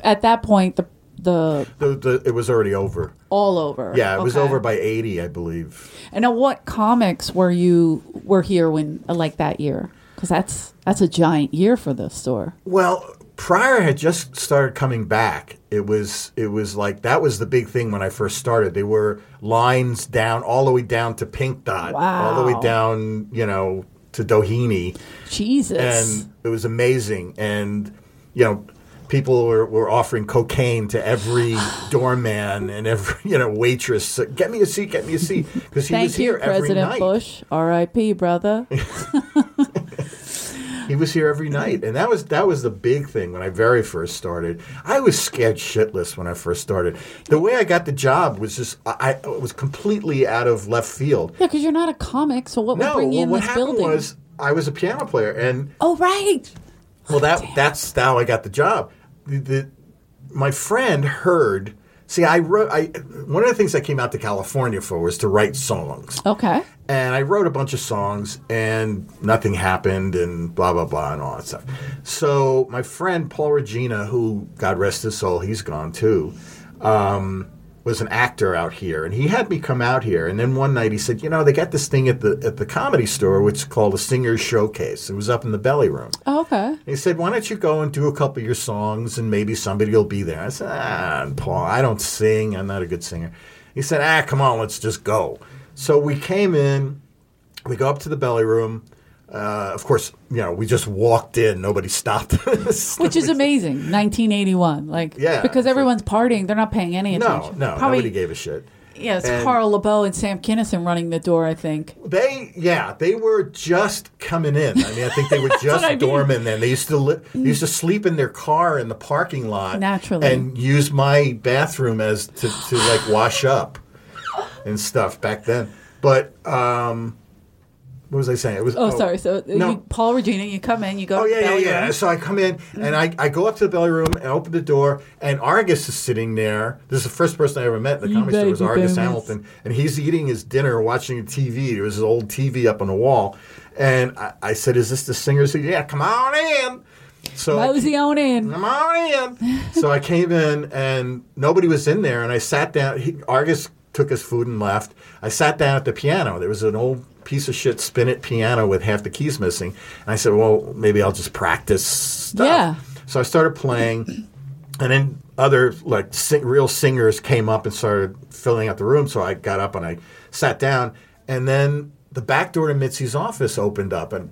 S1: at that point, the the
S2: The, the, it was already over.
S1: all over.
S2: Yeah, it was over by '80, I believe.
S1: And now, what comics were you were here when like that year? Because that's that's a giant year for the store.
S2: Well, Pryor had just started coming back. It was it was like that was the big thing when I first started. They were lines down all the way down to Pink Dot, all the way down, you know, to Doheny,
S1: Jesus.
S2: and it was amazing. And you know, people were, were offering cocaine to every (sighs) doorman and every you know waitress. So, get me a seat, get me a seat, because he
S1: Thank
S2: was here
S1: you,
S2: every
S1: President
S2: night.
S1: Bush. R.I.P. Brother. (laughs) (laughs)
S2: He was here every night, and that was that was the big thing when I very first started. I was scared shitless when I first started. The way I got the job was just I, I was completely out of left field.
S1: Yeah, because you're not a comic, so what would
S2: No,
S1: bring you
S2: well,
S1: in
S2: what
S1: this
S2: happened
S1: building?
S2: was I was a piano player, and
S1: oh, right.
S2: well, that that's how I got the job. The, the, my friend heard. See, I wrote. I one of the things I came out to California for was to write songs.
S1: Okay.
S2: And I wrote a bunch of songs, and nothing happened, and blah blah blah, and all that stuff. So my friend Paul Regina, who God rest his soul, he's gone too. Um, was an actor out here, and he had me come out here. And then one night he said, "You know, they got this thing at the at the comedy store, which is called a singers showcase. It was up in the belly room."
S1: Oh, okay.
S2: And he said, "Why don't you go and do a couple of your songs, and maybe somebody will be there?" I said, "Ah, Paul, I don't sing. I'm not a good singer." He said, "Ah, come on, let's just go." So we came in. We go up to the belly room. Uh, of course, you know, we just walked in. Nobody stopped (laughs) us.
S1: Which is (laughs) amazing. 1981. Like,
S2: Yeah.
S1: because everyone's partying. They're not paying any attention.
S2: no,
S1: Probably,
S2: nobody gave a shit.
S1: Yeah, it's
S2: and-
S1: Carl LaBove and Sam Kinison running the door, I think.
S2: They, yeah, they were just coming in. I mean, I think they were (laughs) just
S1: I mean.
S2: then. They used to li- they used to sleep in their car in the parking lot
S1: Naturally.
S2: and use my bathroom as to, to like wash up and stuff back then. But um, what was I saying? It was
S1: Oh, oh. sorry. So,
S2: no.
S1: you, Paul Regina, you come in, you go
S2: Oh yeah, yeah, yeah.
S1: room.
S2: So I come in mm-hmm. and I, I go up to the belly room and open the door and Argus is sitting there. This is the first person I ever met in the
S1: You
S2: comedy store was Argus. Hamilton, and he's eating his dinner, watching TV. There was his old TV up on the wall, and I, I said, "Is this the singer?" He said, "Yeah, come on in." So
S1: Mosey on in.
S2: Come on in. so I came in and nobody was in there, and I sat down. He, Argus took his food and left. I sat down at the piano. There was an old piece of shit spinet piano with half the keys missing. And I said, well, maybe I'll just practice stuff.
S1: Yeah.
S2: So I started playing, and then other like sing, real singers came up and started filling out the room. So I got up and I sat down, and then the back door to Mitzi's office opened up, and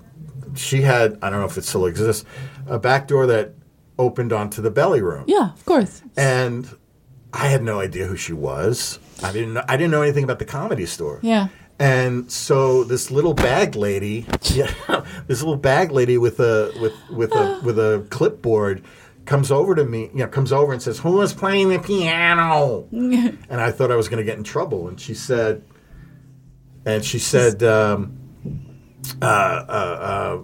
S2: she had I don't know if it still exists a back door that opened onto the belly room,
S1: Yeah, of course.
S2: and I had no idea who she was. I didn't know, I didn't know anything about the comedy store.
S1: Yeah.
S2: And so this little bag lady, (laughs) yeah, this little bag lady with a with with a with a clipboard comes over to me, you know, comes over and says, "Who is playing the piano?" (laughs) and I thought I was going to get in trouble, and she said, and she said, um, uh, uh, uh,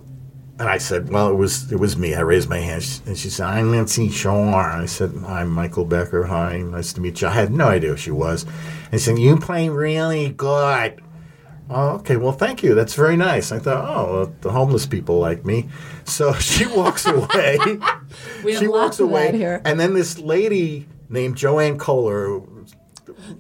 S2: and I said, "Well, it was it was me." I raised my hand, and she said, "I'm Nancy Shore." I said, "I'm Michael Becker. Hi, nice to meet you." I had no idea who she was, and she said, "You play really good." Oh, okay. Well, thank you. That's very nice. I thought, oh, well, the homeless people like me. So (laughs) she walks (laughs) away.
S1: We have
S2: she
S1: lots
S2: walks away,
S1: here.
S2: and then this lady named Joanne Kohler.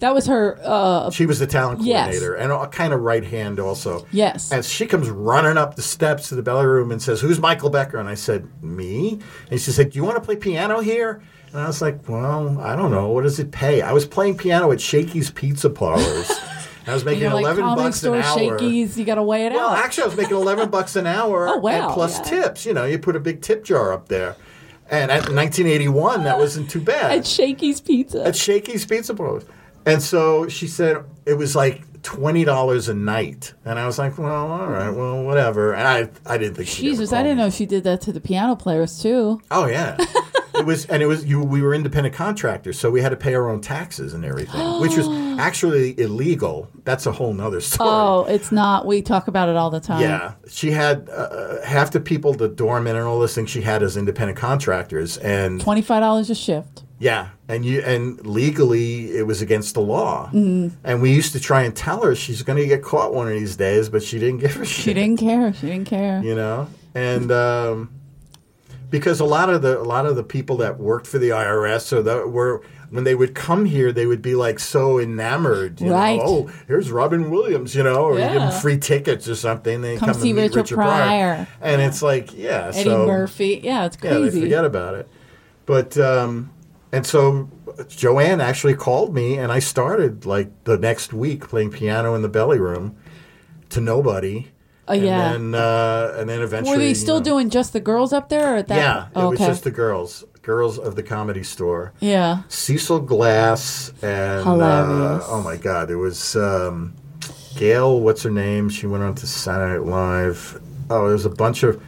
S1: That was her. Uh,
S2: She was the talent
S1: Yes.
S2: coordinator and a kind of right hand also.
S1: Yes.
S2: And she comes running up the steps to the belly room and says, "Who's Michael Becker?" And I said, "Me." And she said, "Do you want to play piano here?" And I was like, "Well, I don't know. What does it pay?" I was playing piano at Shakey's Pizza Parlors. I was (laughs) making
S1: like
S2: eleven bucks
S1: store
S2: an hour.
S1: Shakey's, you got to weigh it
S2: Well,
S1: out.
S2: actually, I was making eleven bucks an hour. (laughs)
S1: Oh, wow,
S2: And plus
S1: yeah.
S2: tips. You know, you put a big tip jar up there. And at 1981, that wasn't too bad.
S1: At Shakey's Pizza.
S2: At Shakey's Pizza Parlor. And so she said it was like twenty dollars a night, and I was like, "Well, all right, well, whatever." And I, I didn't think.
S1: Jesus, I didn't
S2: me.
S1: know she did that to the piano players too.
S2: Oh yeah, it was, and it was you. We were independent contractors, so we had to pay our own taxes and everything, which was (gasps) actually illegal. That's a whole nother story.
S1: Oh, it's not. We talk about it all the time.
S2: Yeah, she had uh, half the people, the doormen and all this thing she had as independent contractors, and
S1: Twenty five dollars a shift.
S2: Yeah, and you and legally it was against the law.
S1: Mm-hmm.
S2: And we used to try and tell her she's going to get caught one of these days, but she didn't give a shit.
S1: She didn't care. She didn't care.
S2: you know, and um, because a lot of the a lot of the people that worked for the IRS or that were when they would come here, they would be like so enamored. You
S1: Right.
S2: Know? Oh, here's Robin Williams, you know, or you give them free tickets or something. They
S1: Come
S2: come,
S1: see
S2: and meet
S1: Richard
S2: Richard,
S1: Pryor.
S2: and it's like, yeah,
S1: Eddie
S2: so
S1: Murphy. Yeah, it's
S2: yeah, they
S1: crazy.
S2: forget about it. But um, and so Joanne actually called me, and I started like the next week playing piano in the belly room to nobody.
S1: Oh,
S2: and
S1: yeah.
S2: Then, uh, and then eventually,
S1: Were they
S2: you
S1: still
S2: know-
S1: doing just the girls up there? Or at that?
S2: Yeah, it was
S1: okay.
S2: just the girls, girls of the comedy store.
S1: yeah.
S2: Cecil Glass and uh, oh my God, there was um, Gail. What's her name? She went on to Saturday Night Live. Oh, there was a bunch of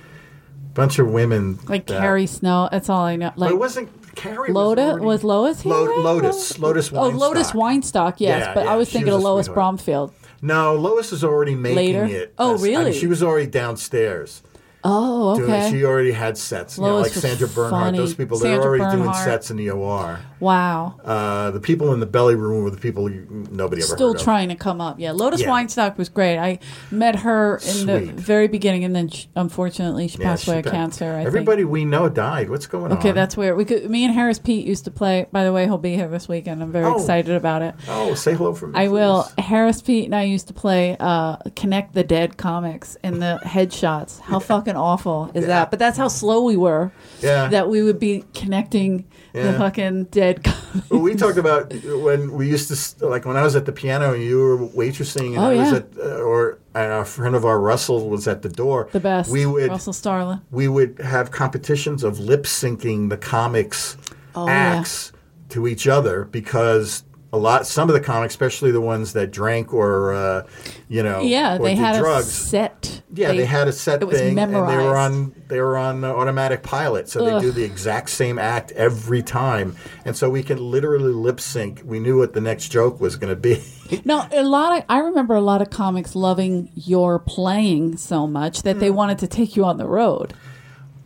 S2: bunch of women
S1: Like
S2: that-
S1: Carrie Snow. That's all I know.
S2: But
S1: Like
S2: it wasn't Carrie.
S1: Lotus
S2: was,
S1: was Lois here?
S2: Lo- Lotus, Lotus.
S1: Oh, Lotus
S2: Weinstock.
S1: Weinstock. Yes,
S2: Yeah,
S1: but
S2: yeah,
S1: I was thinking
S2: was
S1: of Lois
S2: sweetheart.
S1: Bromfield.
S2: No, Lois is already making
S1: Later?
S2: it.
S1: Oh,
S2: as- I mean,
S1: really?
S2: she was already downstairs.
S1: Oh,
S2: doing-
S1: okay.
S2: she already had sets. You know, like Sandra Bernhard.
S1: funny.
S2: Those people,
S1: Sandra
S2: they're already doing sets in the OR.
S1: Wow.
S2: Uh, the people in the belly room were the people you, nobody ever
S1: Still
S2: heard of.
S1: trying to come up. Yeah, Lotus
S2: Yeah.
S1: Weinstock was great. I met her in the very beginning, and then she, unfortunately she
S2: Yeah,
S1: passed away of cancer. I
S2: Everybody
S1: think.
S2: we know died. What's going on?
S1: Okay, that's weird. We could. Me and Harris Peet used to play. By the way, he'll be here this weekend. I'm very
S2: Oh.
S1: excited about it.
S2: Oh, say hello for me.
S1: I will. Harris Peet and I used to play uh, Connect the Dead comics in the (laughs) headshots. How fucking awful is
S2: Yeah.
S1: that? But that's how slow we were.
S2: Yeah.
S1: That we would be connecting the fucking dead (laughs)
S2: we talked about when we used to like when I was at the piano and you were waitressing, and
S1: Oh,
S2: I was at, uh, or and a friend of our Russell was at the door.
S1: The best.
S2: We would
S1: Russell Starlin.
S2: we would have competitions of lip syncing the comics
S1: Oh, yeah.
S2: acts to each other because a lot some of the comics, especially the ones that drank or uh, you know
S1: Yeah,
S2: or
S1: they had
S2: drugs.
S1: a set.
S2: Yeah, they, had a set
S1: it was
S2: thing, and they were on they were on uh, automatic pilot, so they do the exact same act every time, and so we can literally lip sync. We knew what the next joke was going to be. (laughs)
S1: now a lot of I remember a lot of comics loving your playing so much that
S2: Mm.
S1: they wanted to take you on the road.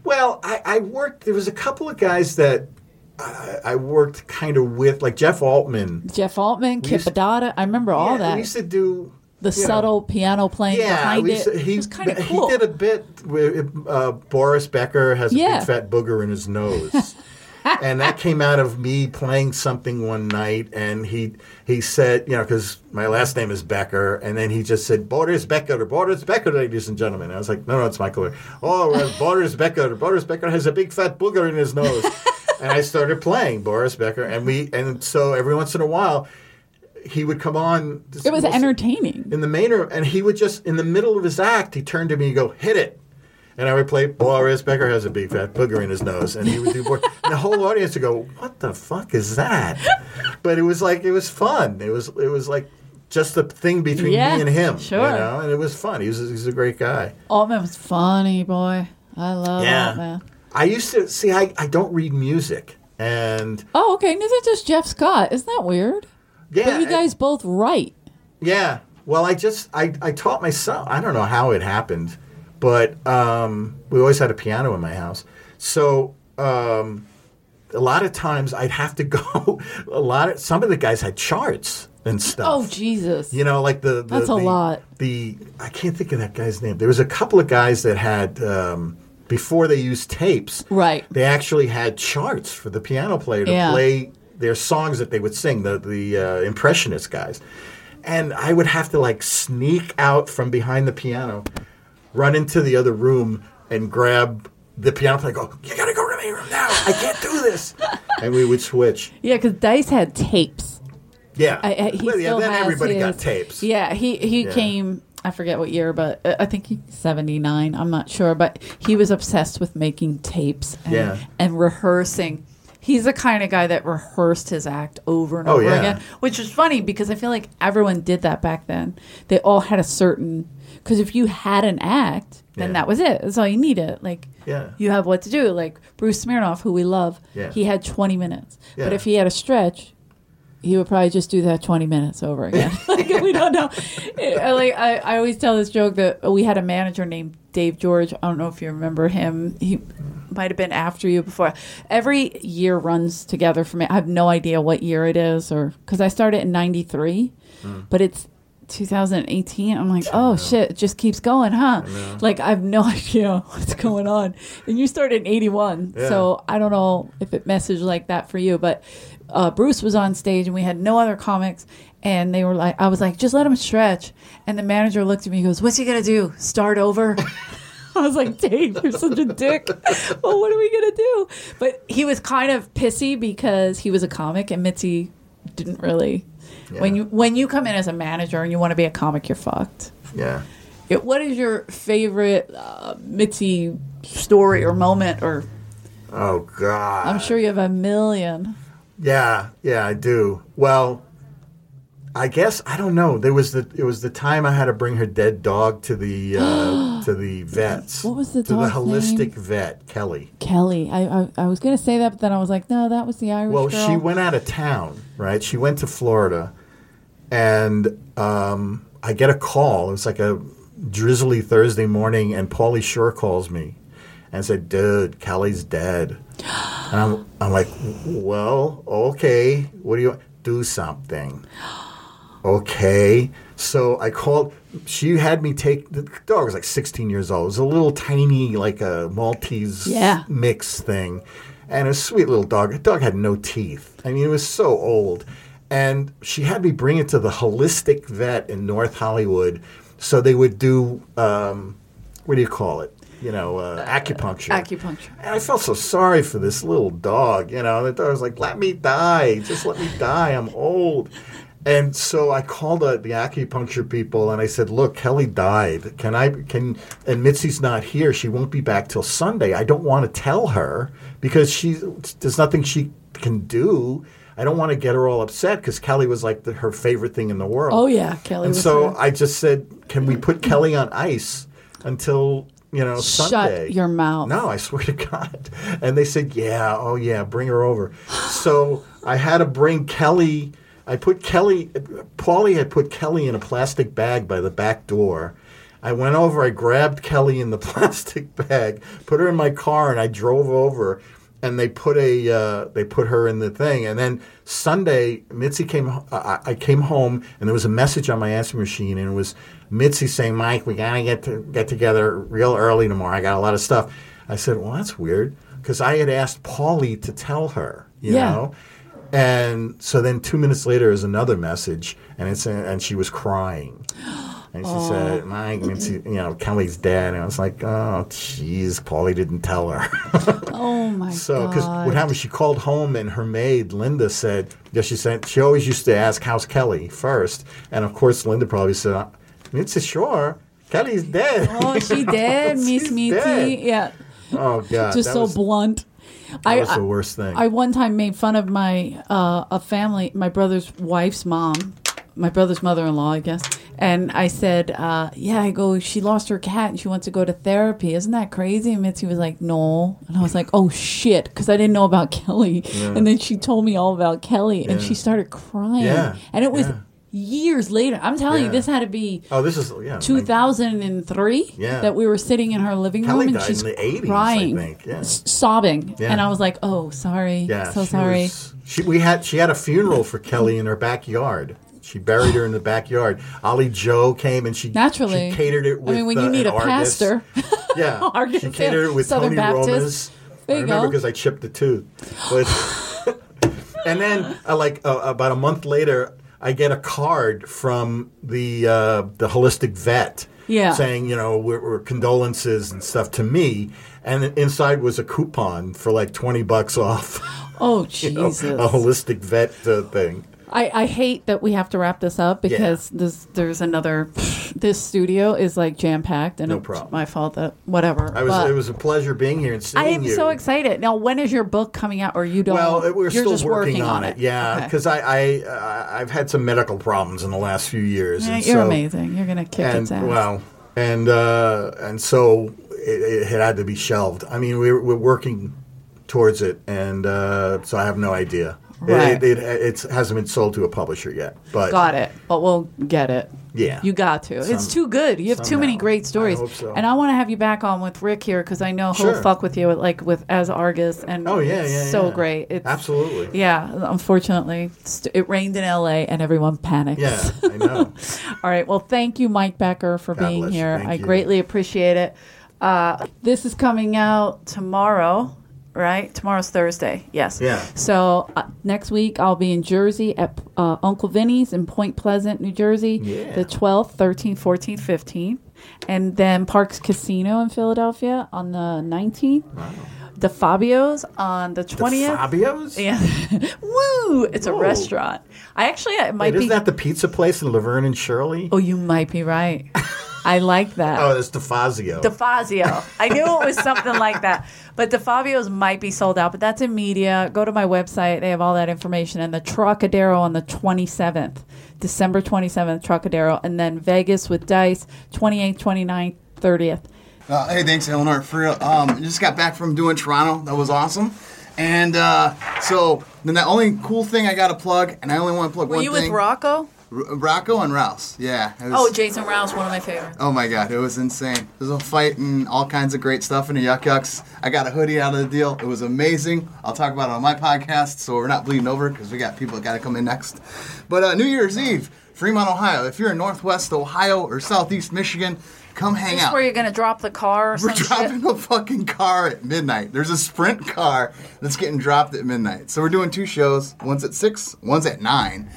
S2: well, I, I worked. There was a couple of guys that I, I worked kind of with, like Jeff Altman.
S1: Jeff Altman, Kip Addotta, I remember all
S2: Yeah,
S1: that.
S2: We used to do
S1: the
S2: you know,
S1: subtle piano playing
S2: Yeah,
S1: behind it.
S2: to- he
S1: it was kind of cool.
S2: he did a bit where uh, Boris Becker has a big fat booger in his nose. (laughs) and that came out of me playing something one night, and he he said, you know, because my last name is Becker, and then he just said Boris Becker, Boris Becker, ladies and gentlemen. And I was like, no, no, it's Michael. Oh, well, Boris Becker, Boris Becker has a big fat booger in his nose, (laughs) and I started playing Boris Becker, and we, and so every once in a while. He would come on.
S1: it was entertaining.
S2: in the main room, and he would just in the middle of his act, he turned to me and go, "Hit it." And I would play, Boris Becker has a big fat booger in his nose. And he would do, and the whole audience would go, what the fuck is that? But it was like, it was fun. It was, it was like just the thing between
S1: Yeah,
S2: me and him,
S1: sure.
S2: you know? And it was fun. He was, he's a great guy.
S1: Altman was funny, boy. I love
S2: Yeah.
S1: Altman.
S2: I used to, see, I, I don't read music. And
S1: Oh, okay. Neither does Jeff Scott. Isn't that weird?
S2: yeah.
S1: but you guys both write.
S2: Yeah. Well, I just I, I taught myself. I don't know how it happened, but um, we always had a piano in my house. So um, a lot of times I'd have to (laughs) go. A lot of some of the guys had charts and stuff.
S1: Oh, Jesus.
S2: You know, like the, the
S1: That's a lot.
S2: The I can't think of that guy's name. There was a couple of guys that had um, before they used tapes.
S1: Right.
S2: They actually had charts for the piano player to
S1: Yeah.
S2: play their songs that they would sing. The the uh, impressionist guys, and I would have to like sneak out from behind the piano, run into the other room, and grab the piano player. and Go, you gotta go to the main room now. I can't do this. (laughs) and we would switch.
S1: Yeah, because Dice had tapes.
S2: Yeah.
S1: I, I, he
S2: well, yeah.
S1: still
S2: Then
S1: has
S2: everybody got tapes.
S1: Yeah, he he
S2: Yeah.
S1: came. I forget what year, but uh, I think he's seventy nine. I'm not sure, but he was obsessed with making tapes and,
S2: Yeah.
S1: and rehearsing. He's the kind of guy that rehearsed his act over and
S2: Oh,
S1: over
S2: yeah.
S1: again, which is funny because I feel like everyone did that back then. They all had a certain because if you had an act, then
S2: Yeah.
S1: that was it. That's all you needed. Like
S2: Yeah.
S1: you have what to do. Like Bruce Smirnoff, who we love,
S2: Yeah.
S1: he had twenty minutes. But if he had a stretch, he would probably just do that 20 minutes over again. (laughs) like, we don't know. I- like, I, I always tell this joke that we had a manager named Dave George. I don't know if you remember him. He might have been after you before. Every year runs together for me. I have no idea what year it is, or because I started in 93, but it's 2018. I'm like, oh shit, it just keeps going, huh? Like, I have no (laughs) idea what's going on. And you started in 81,
S2: Yeah.
S1: so I don't know if it messaged like that for you, but uh, Bruce was on stage and we had no other comics. And they were like, I was like, just let him stretch. And the manager looked at me and goes, What's he going to do? Start over? (laughs) I was like, Dave, you're such a dick. (laughs) well, what are we going to do? But he was kind of pissy because he was a comic and Mitzi didn't really. Yeah. When you when you come in as a manager and you want to be a comic, you're fucked.
S2: Yeah.
S1: It, what is your favorite uh, Mitzi story or moment? Or
S2: Oh God.
S1: I'm sure you have a million.
S2: Yeah, yeah, I do. Well, I guess I don't know. There was the it was the time I had to bring her dead dog to the uh, (gasps) to the vets.
S1: What was the
S2: to the holistic
S1: name?
S2: vet Kelly?
S1: Kelly. I, I I was gonna say that, but then I was like, no, that was the Irish
S2: Well,
S1: girl.
S2: she went out of town, right? She went to Florida, and um, I get a call. It was like a drizzly Thursday morning, and Pauly Shore calls me and said, "Dude, Kelly's dead." (gasps) (gasps) And I'm, I'm like, "Well, okay. What do you do? Something." Okay. So I called. She had me take the dog was like 16 years old. It was a little tiny, like a Maltese
S1: Yeah.
S2: mix thing, and a sweet little dog. The dog had no teeth. I mean, it was so old. And she had me bring it to the holistic vet in North Hollywood, so they would do um, what do you call it? You know, uh, acupuncture.
S1: Acupuncture.
S2: And I felt so sorry for this little dog. You know, the dog was like, "Let me die, just let me die. I'm old." And so I called uh, the acupuncture people and I said, "Look, Kelly died. Can I? Can and Mitzi's not here. She won't be back till Sunday. I don't want to tell her because she there's nothing she can do. I don't want to get her all upset because Kelly was like the, her favorite thing in the world.
S1: Oh yeah, Kelly.
S2: And so
S1: there.
S2: I just said, "Can we put Kelly on ice until you know
S1: Shut
S2: Sunday?"
S1: your mouth.
S2: No, I swear to God. And they said, "Yeah, oh yeah, bring her over." So I had to bring Kelly. I put Kelly. Pauly had put Kelly in a plastic bag by the back door. I went over. I grabbed Kelly in the (laughs) plastic bag, put her in my car, and I drove over. And they put a uh, they put her in the thing, and then Sunday, Mitzi came. I, I came home, and there was a message on my answering machine, and it was Mitzi saying, "Mike, we gotta get to get together real early tomorrow. I got a lot of stuff." I said, "Well, that's weird," because I had asked Pauly to tell her, you
S1: Yeah.
S2: know. And so then two minutes later is another message, and it's and she was crying, and she said, "Mike, Mitzi, you know, Kelly's dead." And I was like, "Oh, jeez, Pauly didn't tell her." (laughs)
S1: Oh my (laughs)
S2: So, because what happened? She called home, and her maid Linda said, "Yeah, she said she always used to ask how's Kelly first, and of course Linda probably said, "It's sure Kelly's dead."
S1: Oh, she (laughs) did, Miss Mitzi. Yeah,
S2: oh God,
S1: just so
S2: was,
S1: blunt.
S2: that
S1: I,
S2: was the worst thing.
S1: I one time made fun of my uh, a family, my brother's wife's mom, my brother's mother-in-law, I guess. And I said, uh, "Yeah, I go. She lost her cat and she wants to go to therapy. Isn't that crazy?" And Mitzi was like, "No." And I was like, "Oh shit," because I didn't know about (laughs) Kelly. And then she told me all about Kelly, and she started crying.
S2: Yeah,
S1: And it was
S2: yeah.
S1: Years later. I'm telling you, this had to be
S2: oh, this is yeah,
S1: 2003
S2: Yeah.
S1: that we were sitting in her living
S2: Kelly
S1: room and
S2: died
S1: she's
S2: in the 80s, I
S1: crying,
S2: think, yeah.
S1: sobbing,
S2: Yeah.
S1: and I was like, "Oh, sorry,
S2: Yeah,
S1: so
S2: she
S1: sorry."
S2: was- she we had she had a funeral for Kelly in her backyard. She buried her in the (gasps) backyard. Ollie Joe came and she
S1: Naturally,
S2: she catered it
S1: I mean, when
S2: uh,
S1: you need a
S2: Argus.
S1: pastor, (laughs)
S2: Yeah, (laughs)
S1: Argus,
S2: she catered
S1: yeah.
S2: it with
S1: Southern
S2: Tony
S1: Baptist.
S2: Roma's.
S1: There
S2: I remember because I chipped a tooth. But (laughs) and then uh, like uh, about a month later, I get a card from the uh, the holistic vet.
S1: Yeah.
S2: saying you know we're, we're condolences and stuff to me, and inside was a coupon for like twenty bucks off.
S1: oh (laughs)
S2: you know,
S1: Jesus!
S2: a holistic vet uh, thing.
S1: I, I hate that we have to wrap this up because this there's another. This studio is like jam packed, and
S2: No
S1: it's
S2: problem.
S1: my fault that whatever.
S2: I was.
S1: but
S2: it was a pleasure being here and seeing
S1: I am
S2: you.
S1: so excited. Now, when is your book coming out, or you don't?
S2: Well, we're
S1: You're
S2: still
S1: just
S2: working, on,
S1: it.
S2: it. Yeah,
S1: Okay.
S2: because I, I uh, I've had some medical problems in the last few years.
S1: Yeah, you're
S2: so-
S1: amazing. You're gonna kick
S2: And
S1: its ass.
S2: well, and uh, and so it, it had to be shelved. I mean, we're we're working towards it, and uh, so I have no idea. It-
S1: Right.
S2: It, it, hasn't been sold to a publisher yet, but
S1: Got it. But we'll get it.
S2: Yeah.
S1: You got to. it's too good. You have too many great stories.
S2: I so.
S1: And I want to have you back on with Rick here because I know he'll
S2: Sure.
S1: fuck with you like with as Argus and
S2: Oh yeah,
S1: it's
S2: yeah,
S1: so
S2: yeah.
S1: great. It's
S2: Absolutely.
S1: Yeah, unfortunately, it rained in LA and everyone panics.
S2: Yeah, I know. (laughs)
S1: All right. Well, thank you, Mike Becker, for
S2: God
S1: being here. I
S2: you.
S1: greatly appreciate it. Uh, this is coming out tomorrow, right? Tomorrow's Thursday. Yes.
S2: Yeah.
S1: So uh, next week I'll be in Jersey at uh, Uncle Vinny's in Point Pleasant, New Jersey,
S2: Yeah.
S1: the 12th, 13th, 14th, 15th. And then Parx Casino in Philadelphia on the 19th. Wow. The Fabio's on the 20th.
S2: The Fabio's.
S1: yeah. (laughs) Woo! It's a restaurant. I actually it might
S2: Wait,
S1: be
S2: isn't that the pizza place in Laverne and Shirley?
S1: Oh, you might be right. (laughs) I like that.
S2: Oh, that's DeFazio.
S1: DeFazio. I knew it was something like that. But DeFabio's might be sold out, but that's in media. Go to my website. They have all that information. And the Trocadero on the 27th, December 27th, Trocadero. And then Vegas with Dice, 28th, 29th, 30th.
S4: Uh, hey, thanks, Eleanor. For real, um, just got back from doing Toronto. That was awesome. And uh, so then the only cool thing I got to plug, and I only want to plug
S1: Were
S4: one
S1: you
S4: thing.
S1: with Rocco?
S4: R- Rocco and Rouse. Yeah. it was-
S1: Oh, Jason Rouse, one of my favorites.
S4: Oh my god, it was insane. There's a fight and all kinds of great stuff in the Yuk Yuk's. I got a hoodie out of the deal. It was amazing. I'll talk about it on my podcast, so we're not bleeding over because we got people that got to come in next. But uh, New Year's Eve, Fremont, Ohio. If you're in Northwest Ohio or Southeast Michigan, come hang out.
S1: where you're gonna drop the car or
S4: We're dropping
S1: shit?
S4: a fucking car at midnight. There's a sprint car that's getting dropped at midnight. So we're doing two shows. One's at six, one's at nine.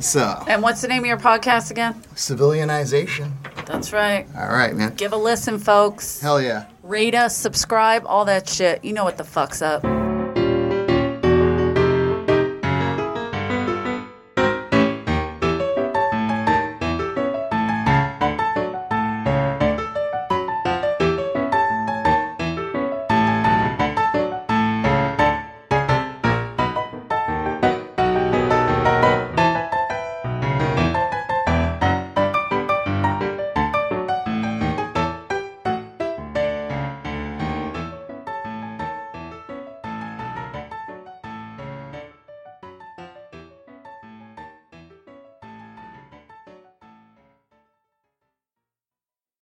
S4: So
S1: And what's the name of your podcast again?
S4: civilianization.
S1: That's right.
S4: All right, man.
S1: Give a listen, folks.
S4: Hell yeah.
S1: Rate us, subscribe, all that shit. You know what the fuck's up.